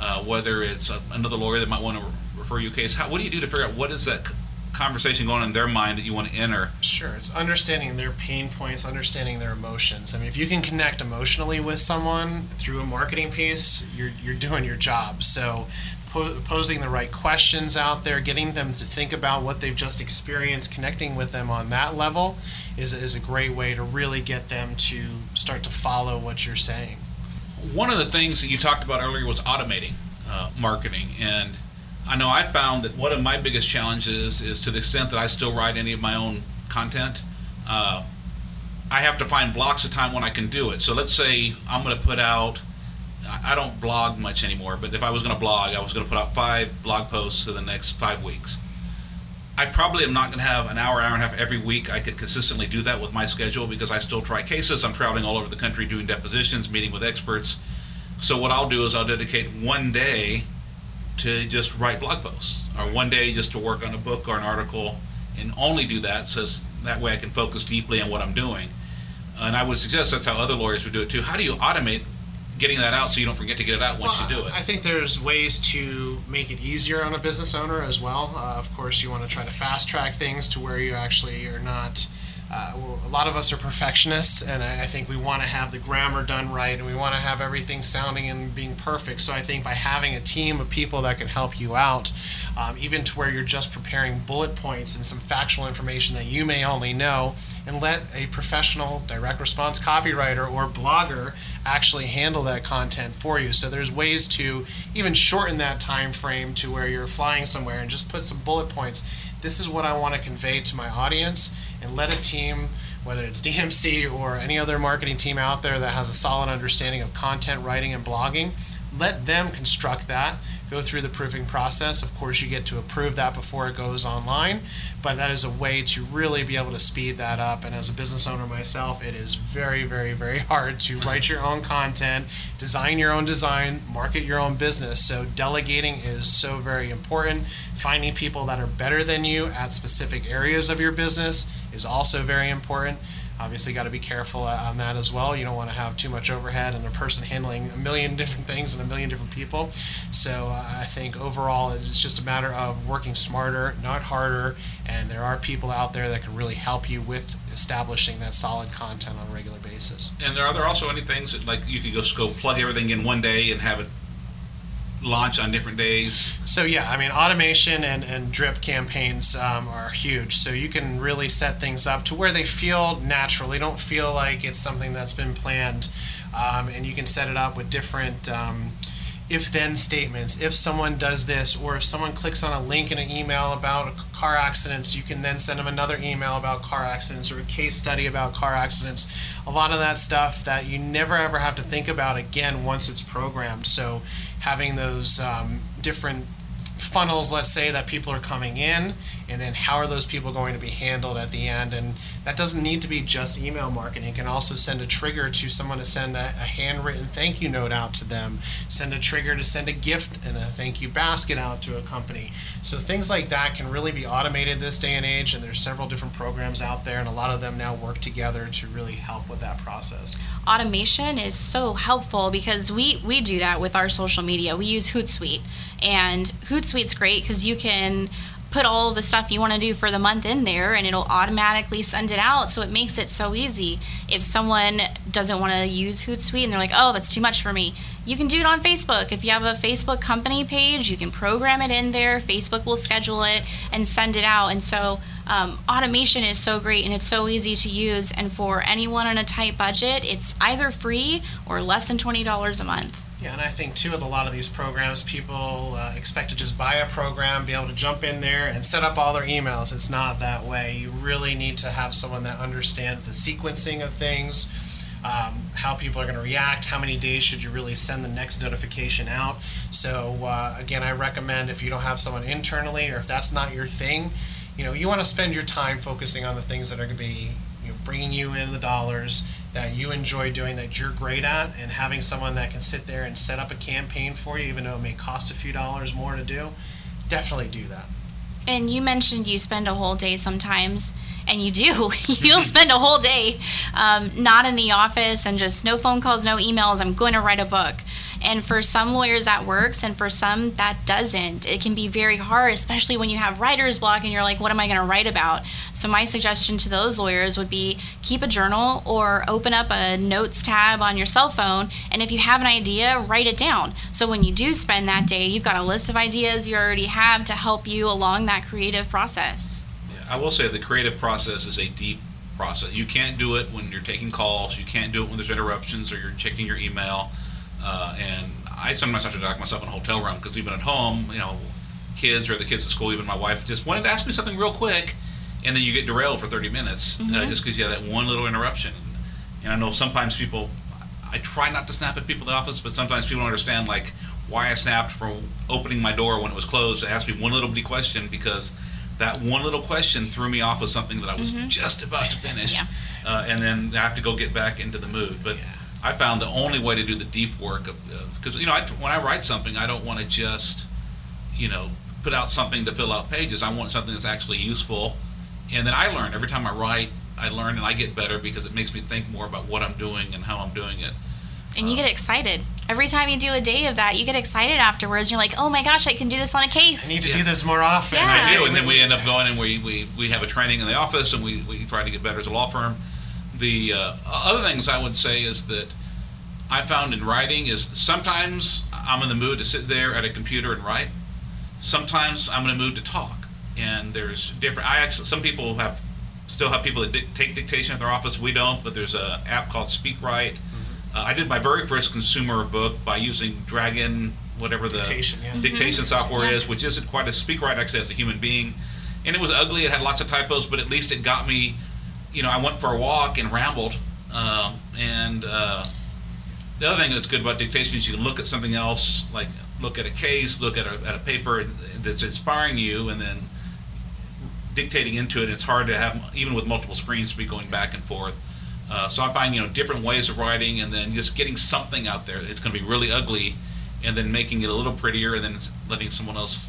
uh, whether it's a, another lawyer that might want to re- refer you a case how, what do you do to figure out what is that conversation going on in their mind that you want to enter Sure, it's understanding their pain points, understanding their emotions. I mean, if you can connect emotionally with someone through a marketing piece, you're you're doing your job. So, po- posing the right questions out there, getting them to think about what they've just experienced, connecting with them on that level, is is a great way to really get them to start to follow what you're saying. one of the things that you talked about earlier was automating uh, marketing and i know i found that one of my biggest challenges is to the extent that i still write any of my own content uh, i have to find blocks of time when i can do it so let's say i'm going to put out I don't blog much anymore, but if I was going to blog, I was going to put out five blog posts in the next five weeks. I probably am not going to have an hour, hour and a half every week. I could consistently do that with my schedule because I still try cases. I'm traveling all over the country doing depositions, meeting with experts. So what I'll do is I'll dedicate one day to just write blog posts, or one day just to work on a book or an article, and only do that so that way I can focus deeply on what I'm doing. And I would suggest that's how other lawyers would do it too. How do you automate getting that out so you don't forget to get it out once you do it? I think there's ways to make it easier on a business owner as well. Uh, of course, you want to try to fast track things to where you actually are not. Uh, a lot of us are perfectionists, and I, I think we want to have the grammar done right, and we want to have everything sounding and being perfect. So I think by having a team of people that can help you out, um, even to where you're just preparing bullet points and some factual information that you may only know, and let a professional direct response copywriter or blogger actually handle that content for you. So there's ways to even shorten that time frame to where you're flying somewhere and just put some bullet points. This is what I want to convey to my audience, and let a team, whether it's DMC or any other marketing team out there that has a solid understanding of content writing and blogging, let them construct that, go through the proofing process. Of course, you get to approve that before it goes online, but that is a way to really be able to speed that up. And as a business owner myself, it is very, very, very hard to write your own content, design your own design, market your own business. So, delegating is so very important. Finding people that are better than you at specific areas of your business is also very important obviously got to be careful on that as well. You don't want to have too much overhead and a person handling a million different things and a million different people. So uh, I think overall it's just a matter of working smarter, not harder, and there are people out there that can really help you with establishing that solid content on a regular basis. And there are there also any things that like you could just go plug everything in one day and have it launch on different days? So yeah, I mean automation and, and drip campaigns um, are huge. So you can really set things up to where they feel natural. They don't feel like it's something that's been planned, um, and you can set it up with different. Um, if then statements. If someone does this, or if someone clicks on a link in an email about car accidents, you can then send them another email about car accidents or a case study about car accidents. A lot of that stuff that you never ever have to think about again once it's programmed. So having those um, different funnels, let's say, that people are coming in, and then how are those people going to be handled at the end? And that doesn't need to be just email marketing. It can also send a trigger to someone to send a, a handwritten thank you note out to them, send a trigger to send a gift and a thank you basket out to a company. So things like that can really be automated this day and age, and there's several different programs out there, and a lot of them now work together to really help with that process. Automation is so helpful because we we do that with our social media. We use Hootsuite, and Hootsuite's great because you can put all the stuff you want to do for the month in there and it'll automatically send it out so it makes it so easy. If someone doesn't want to use hootsuite and they're like oh that's too much for me you can do it on facebook. If you have a facebook company page you can program it in there facebook will schedule it and send it out and so um, automation is so great and it's so easy to use and for anyone on a tight budget it's either free or less than $20 a month yeah, and I think too with a lot of these programs, people uh, expect to just buy a program, be able to jump in there and set up all their emails. It's not that way. You really need to have someone that understands the sequencing of things, um, how people are going to react, how many days should you really send the next notification out. So uh, again, I recommend if you don't have someone internally or if that's not your thing, you know, you want to spend your time focusing on the things that are going to be you know, bringing you in the dollars that you enjoy doing that you're great at and having someone that can sit there and set up a campaign for you even though it may cost a few dollars more to do definitely do that. And you mentioned you spend a whole day sometimes and you do. You'll spend a whole day um, not in the office and just no phone calls no emails. I'm going to write a book and for some lawyers that works, and for some that doesn't. It can be very hard, especially when you have writer's block and you're like, what am I going to write about? So, my suggestion to those lawyers would be keep a journal or open up a notes tab on your cell phone. And if you have an idea, write it down. So, when you do spend that day, you've got a list of ideas you already have to help you along that creative process. I will say the creative process is a deep process. You can't do it when you're taking calls. You can't do it when there's interruptions or you're checking your email. Uh, and I sometimes have to lock myself in a hotel room because even at home, you know, kids or the kids at school, even my wife, just wanted to ask me something real quick, and then you get derailed for 30 minutes uh, mm-hmm. uh, just because you have that one little interruption. And I know sometimes people, I try not to snap at people in the office, but sometimes people don't understand like why I snapped for opening my door when it was closed to ask me one little bitty question because that one little question threw me off of something that I was mm-hmm. just about to finish, yeah. uh, and then I have to go get back into the mood. But yeah. I found the only way to do the deep work of because you know I, when I write something, I don't want to just you know put out something to fill out pages. I want something that's actually useful, and then I learn every time I write. I learn and I get better because it makes me think more about what I'm doing and how I'm doing it. And you um, get excited every time you do a day of that. You get excited afterwards. You're like, "Oh my gosh, I can do this on a case." I need to yeah. do this more often. Yeah. I do, and then we end up going and we, we, we have a training in the office and we, we try to get better as a law firm the uh, other things I would say is that I found in writing is sometimes I'm in the mood to sit there at a computer and write. Sometimes I'm in a mood to talk, and there's different. I actually some people have still have people that di- take dictation at their office. We don't, but there's an app called SpeakWrite. Mm-hmm. Uh, I did my very first consumer book by using Dragon, whatever the dictation, yeah. dictation mm-hmm. software yeah. is, which isn't quite as SpeakWrite actually as a human being. And it was ugly. It had lots of typos, but at least it got me you know, I went for a walk and rambled, um, and uh, The other thing that's good about dictation is you can look at something else, like look at a case, look at a, at a paper that's inspiring you, and then dictating into it. It's hard to have, even with multiple screens, to be going back and forth. Uh, so I find you know different ways of writing, and then just getting something out there. It's going to be really ugly, and then making it a little prettier, and then letting someone else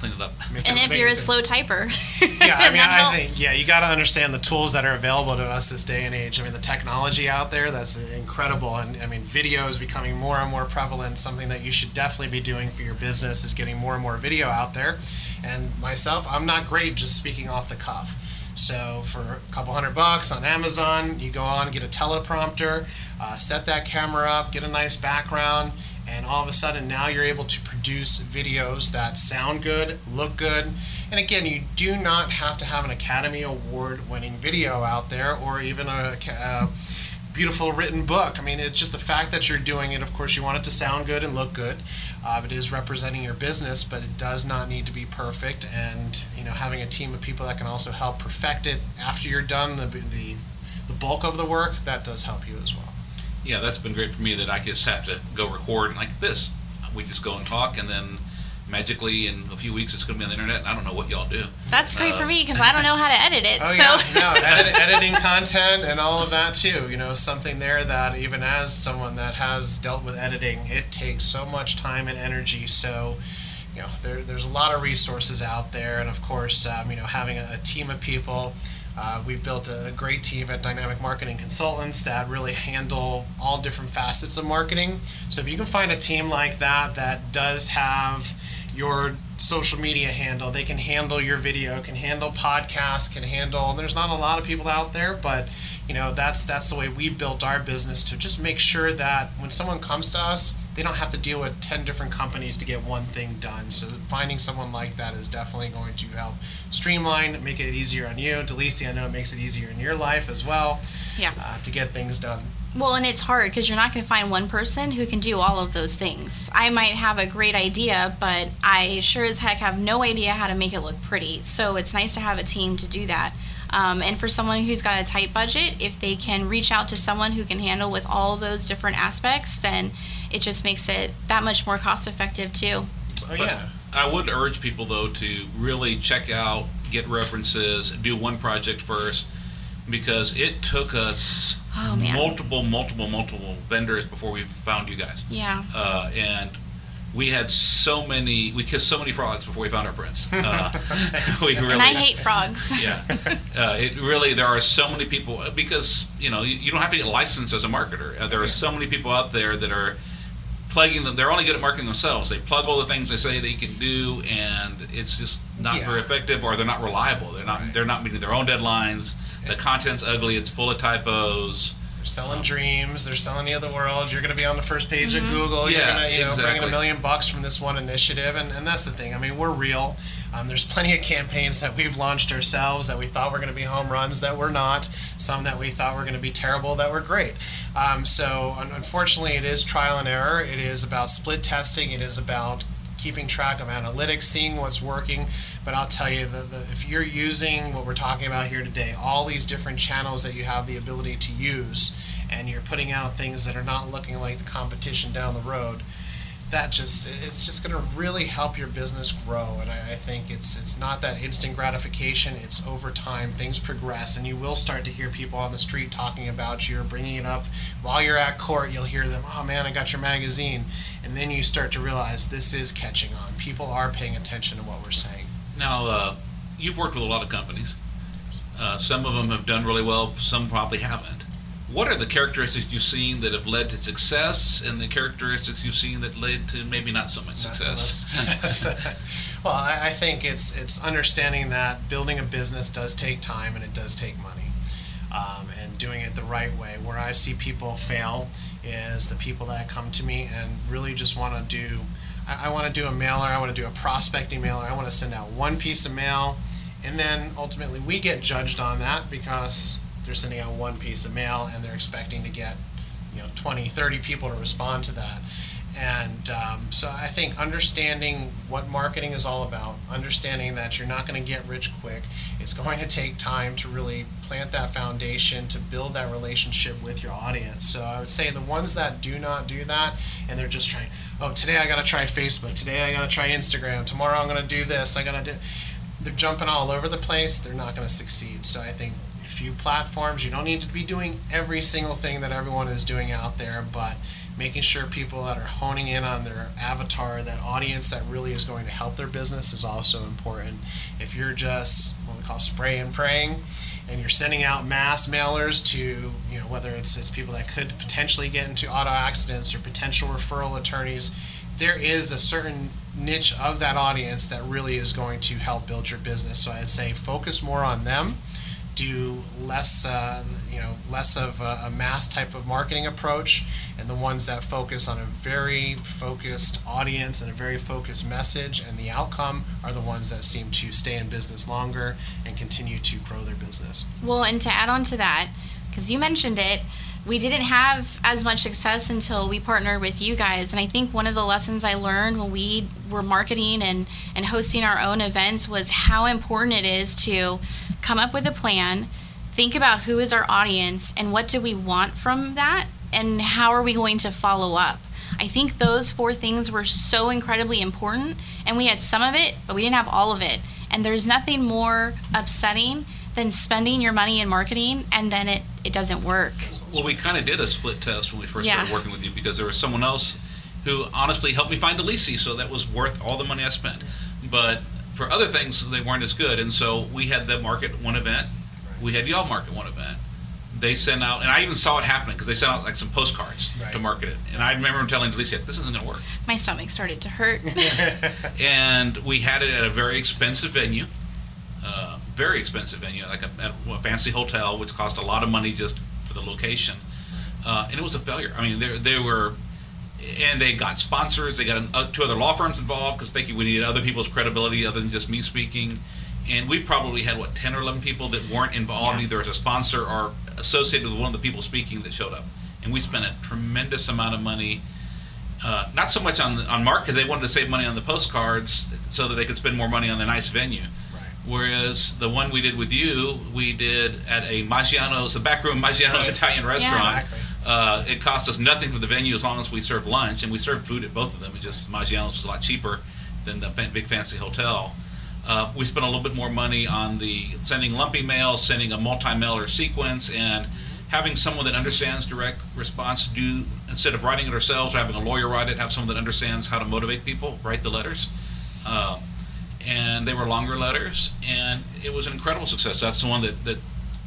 clean it up. And if you're a slow typer, yeah, I mean, I helps. think yeah, you got to understand the tools that are available to us this day and age. I mean, the technology out there that's incredible, and I mean, video is becoming more and more prevalent. Something that you should definitely be doing for your business is getting more and more video out there. And myself, I'm not great just speaking off the cuff. So for a couple hundred bucks on Amazon, you go on, get a teleprompter, uh, set that camera up, get a nice background, and all of a sudden now you're able to produce videos that sound good, look good. And again, you do not have to have an Academy Award winning video out there or even a, a beautiful written book. I mean, it's just the fact that you're doing it. Of course, you want it to sound good and look good. Uh, it is representing your business, but it does not need to be perfect. And you know, having a team of people that can also help perfect it after you're done the the, the bulk of the work that does help you as well. Yeah, that's been great for me that I just have to go record like this. We just go and talk, and then magically in a few weeks it's going to be on the internet. And I don't know what y'all do. That's great Uh, for me because I don't know how to edit it. Oh so yeah, no, edit, editing content and all of that too. You know, something there that even as someone that has dealt with editing, it takes so much time and energy. So, you know, there, there's a lot of resources out there, and of course, um, you know, having a, a team of people. Uh, we've built a great team at Dynamic Marketing Consultants that really handle all different facets of marketing. So if you can find a team like that that does have your social media handle, they can handle your video, can handle podcasts, can handle. There's not a lot of people out there, but you know that's that's the way we built our business to just make sure that when someone comes to us, they don't have to deal with 10 different companies to get one thing done. So finding someone like that is definitely going to help streamline, make it easier on you. Delisi, I know it makes it easier in your life as well yeah. uh, to get things done. Well, and it's hard because you're not going to find one person who can do all of those things. I might have a great idea, but I sure as heck have no idea how to make it look pretty. So it's nice to have a team to do that. Um, and for someone who's got a tight budget, if they can reach out to someone who can handle with all those different aspects, then it just makes it that much more cost effective too. Oh But yeah. I would urge people though to really check out, get references, do one project first, because it took us Oh, multiple, multiple, multiple vendors before we found you guys. Yeah. Uh, and we had so many, we kissed so many frogs before we found our prince. Uh, we really, and I hate frogs. yeah, uh, it really there are so many people because you know you, you don't have to get licensed as a marketer. Uh, there are so many people out there that are plugging them. They're only good at marketing themselves. They plug all the things they say they can do, and it's just not Yeah. very effective, or they're not reliable. They're not. Right. They're not meeting their own deadlines. The content's ugly. It's full of typos. They're selling dreams. They're selling you the world. You're going to be on the first page of mm-hmm. Google. Yeah, You're going to, you know, bring in a million bucks from this one initiative, and, and that's the thing. I mean, we're real. Um, there's plenty of campaigns that we've launched ourselves that we thought were going to be home runs that were not. Some that we thought were going to be terrible that were great. Um, so un- unfortunately, it is trial and error. It is about split testing. It is about keeping track of analytics, seeing what's working. But I'll tell you that if you're using what we're talking about here today, all these different channels that you have the ability to use, and you're putting out things that are not looking like the competition down the road, that just it's just going to really help your business grow. And I, I think it's it's not that instant gratification. It's over time things progress, and you will start to hear people on the street talking about you or bringing it up while you're at court. You'll hear them, "Oh man, I got your magazine," and then you start to realize this is catching on. People are paying attention to what we're saying. Now, uh, you've worked with a lot of companies. Uh, some of them have done really well. Some probably haven't. What are the characteristics you've seen that have led to success, and the characteristics you've seen that led to maybe not so much Not so success? much success. well, I, I think it's it's understanding that building a business does take time and it does take money, um, and doing it the right way. Where I see people fail is the people that come to me and really just want to do. I, I want to do a mailer. I want to do a prospecting mailer. I want to send out one piece of mail, and then ultimately we get judged on that because they're sending out one piece of mail and they're expecting to get you know 20 30 people to respond to that And um, so I think understanding what marketing is all about, understanding that you're not going to get rich quick, it's going to take time to really plant that foundation to build that relationship with your audience. So I would say the ones that do not do that and they're just trying, oh, today I got to try Facebook, today I got to try Instagram, tomorrow I'm going to do this, I got to do. They're jumping all over the place. They're not going to succeed. So I think few platforms. You don't need to be doing every single thing that everyone is doing out there, but making sure people that are honing in on their avatar, that audience that really is going to help their business is also important. If you're just what we call spray and praying, and you're sending out mass mailers to you know whether it's it's people that could potentially get into auto accidents or potential referral attorneys, there is a certain niche of that audience that really is going to help build your business. So I'd say focus more on them do less, uh, you know, less of a, a, mass type of marketing approach, and the ones that focus on a very focused audience and a very focused message, and the outcome are the ones that seem to stay in business longer and continue to grow their business. Well, and to add on to that, because you mentioned it, we didn't have as much success until we partnered with you guys. And I think one of the lessons I learned when we were marketing and, and hosting our own events was how important it is to come up with a plan, think about who is our audience and what do we want from that, and how are we going to follow up. I think those four things were so incredibly important, and we had some of it, but we didn't have all of it. And there's nothing more upsetting than spending your money in marketing and then it, it doesn't work. Well, we kind of did a split test when we first yeah. started working with you because there was someone else who honestly helped me find Delisi, so that was worth all the money I spent. But for other things, they weren't as good, and so we had them market one event. We had y'all market one event. They sent out, and I even saw it happening because they sent out like some postcards right. to market it. And I remember telling Delisi, "This isn't going to work." My stomach started to hurt. and we had it at a very expensive venue. Uh, very expensive venue, like a, a, fancy hotel, which cost a lot of money just for the location. Uh, and it was a failure. I mean, they, they were, and they got sponsors. They got an, uh, two other law firms involved because thinking we needed other people's credibility other than just me speaking. And we probably had what ten or eleven people that weren't involved yeah. either as a sponsor or associated with one of the people speaking that showed up. And we spent a tremendous amount of money. Uh, not so much on on Mark because they wanted to save money on the postcards so that they could spend more money on the nice venue. Whereas the one we did with you, we did at a Maggiano's, the back room Maggiano's right. Italian restaurant. Yeah. Exactly. Uh, it cost us nothing for the venue as long as we served lunch, and we served food at both of them. It just Maggiano's was a lot cheaper than the big fancy hotel. Uh, we spent a little bit more money on the sending lumpy mail, sending a multi-mailer sequence, and having someone that understands direct response do instead of writing it ourselves or having a lawyer write it, have someone that understands how to motivate people, write the letters. Uh, and they were longer letters, and it was an incredible success. That's the one that, that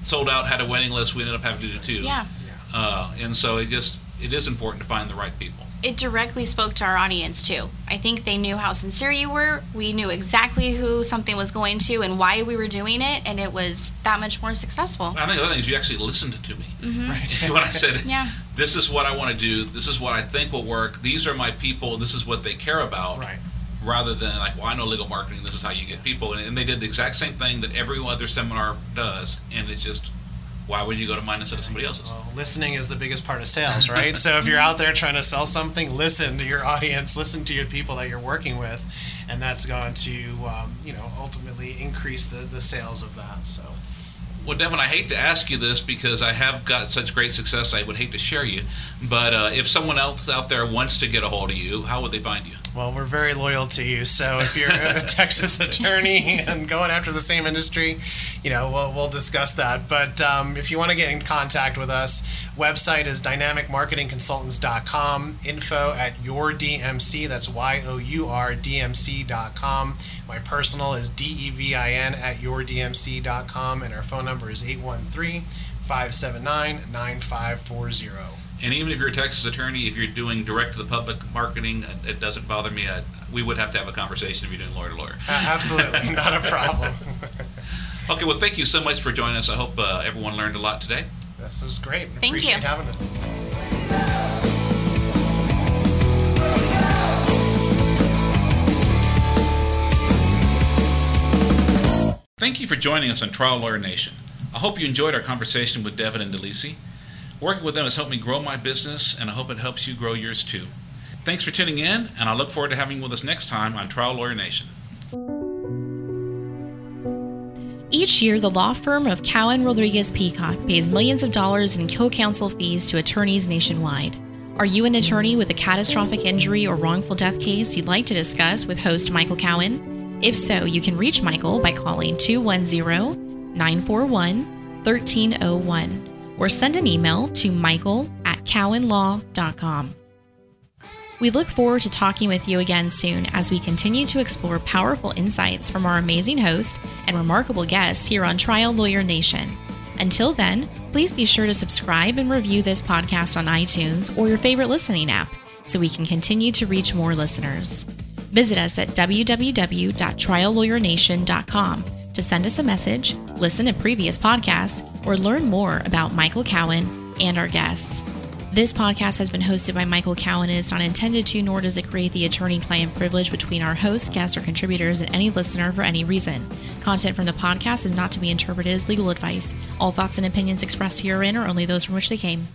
sold out, had a waiting list. We ended up having to do two. Yeah. Uh, and so it just it is important to find the right people. It directly spoke to our audience too. I think they knew how sincere you were. We knew exactly who something was going to and why we were doing it, and it was that much more successful. I think the other thing is you actually listened to me. Mm-hmm. Right. when I said, yeah. "This is what I want to do. This is what I think will work. These are my people. This is what they care about." Right rather than like, well, I know legal marketing. This is how you get people, and, and they did the exact same thing that every other seminar does, and it's just why would you go to mine instead of somebody else's? Well, listening is the biggest part of sales, right? so if you're out there trying to sell something, listen to your audience, listen to your people that you're working with, and that's going to, um, you know, ultimately increase the, the sales of that. So. Well, Devin, I hate to ask you this because I have got such great success. I would hate to share you, but uh, if someone else out there wants to get a hold of you, how would they find you? Well, we're very loyal to you. So if you're a Texas attorney and going after the same industry, you know, we'll, we'll discuss that. But um, if you want to get in contact with us, website is dynamicmarketingconsultants.com, info at your DMC, that's Y O U R DMC.com. My personal is D E V I N at yourdmc.com, and our phone number is 813 579 9540. And even if you're a Texas attorney, if you're doing direct to the public marketing, it doesn't bother me. I, we would have to have a conversation if you're doing lawyer to lawyer. Uh, absolutely, not a problem. okay, well, thank you so much for joining us. I hope uh, everyone learned a lot today. This was great. Thank Appreciate you. having us. Thank you for joining us on Trial Lawyer Nation. I hope you enjoyed our conversation with Devin and Delisi. Working with them has helped me grow my business, and I hope it helps you grow yours too. Thanks for tuning in, and I look forward to having you with us next time on Trial Lawyer Nation. Each year, the law firm of Cowen Rodriguez Peacock pays millions of dollars in co counsel fees to attorneys nationwide. Are you an attorney with a catastrophic injury or wrongful death case you'd like to discuss with host Michael Cowen? If so, you can reach Michael by calling 210 941 1301 or send an email to michael at cowenlaw.com. We look forward to talking with you again soon as we continue to explore powerful insights from our amazing host and remarkable guests here on Trial Lawyer Nation. Until then, please be sure to subscribe and review this podcast on iTunes or your favorite listening app so we can continue to reach more listeners. Visit us at www.triallawyernation.com to send us a message, listen to previous podcasts, or learn more about Michael Cowen and our guests. This podcast has been hosted by Michael Cowen and is not intended to, nor does it create the attorney client privilege between our host, guests, or contributors and any listener for any reason. Content from the podcast is not to be interpreted as legal advice. All thoughts and opinions expressed herein are only those from which they came.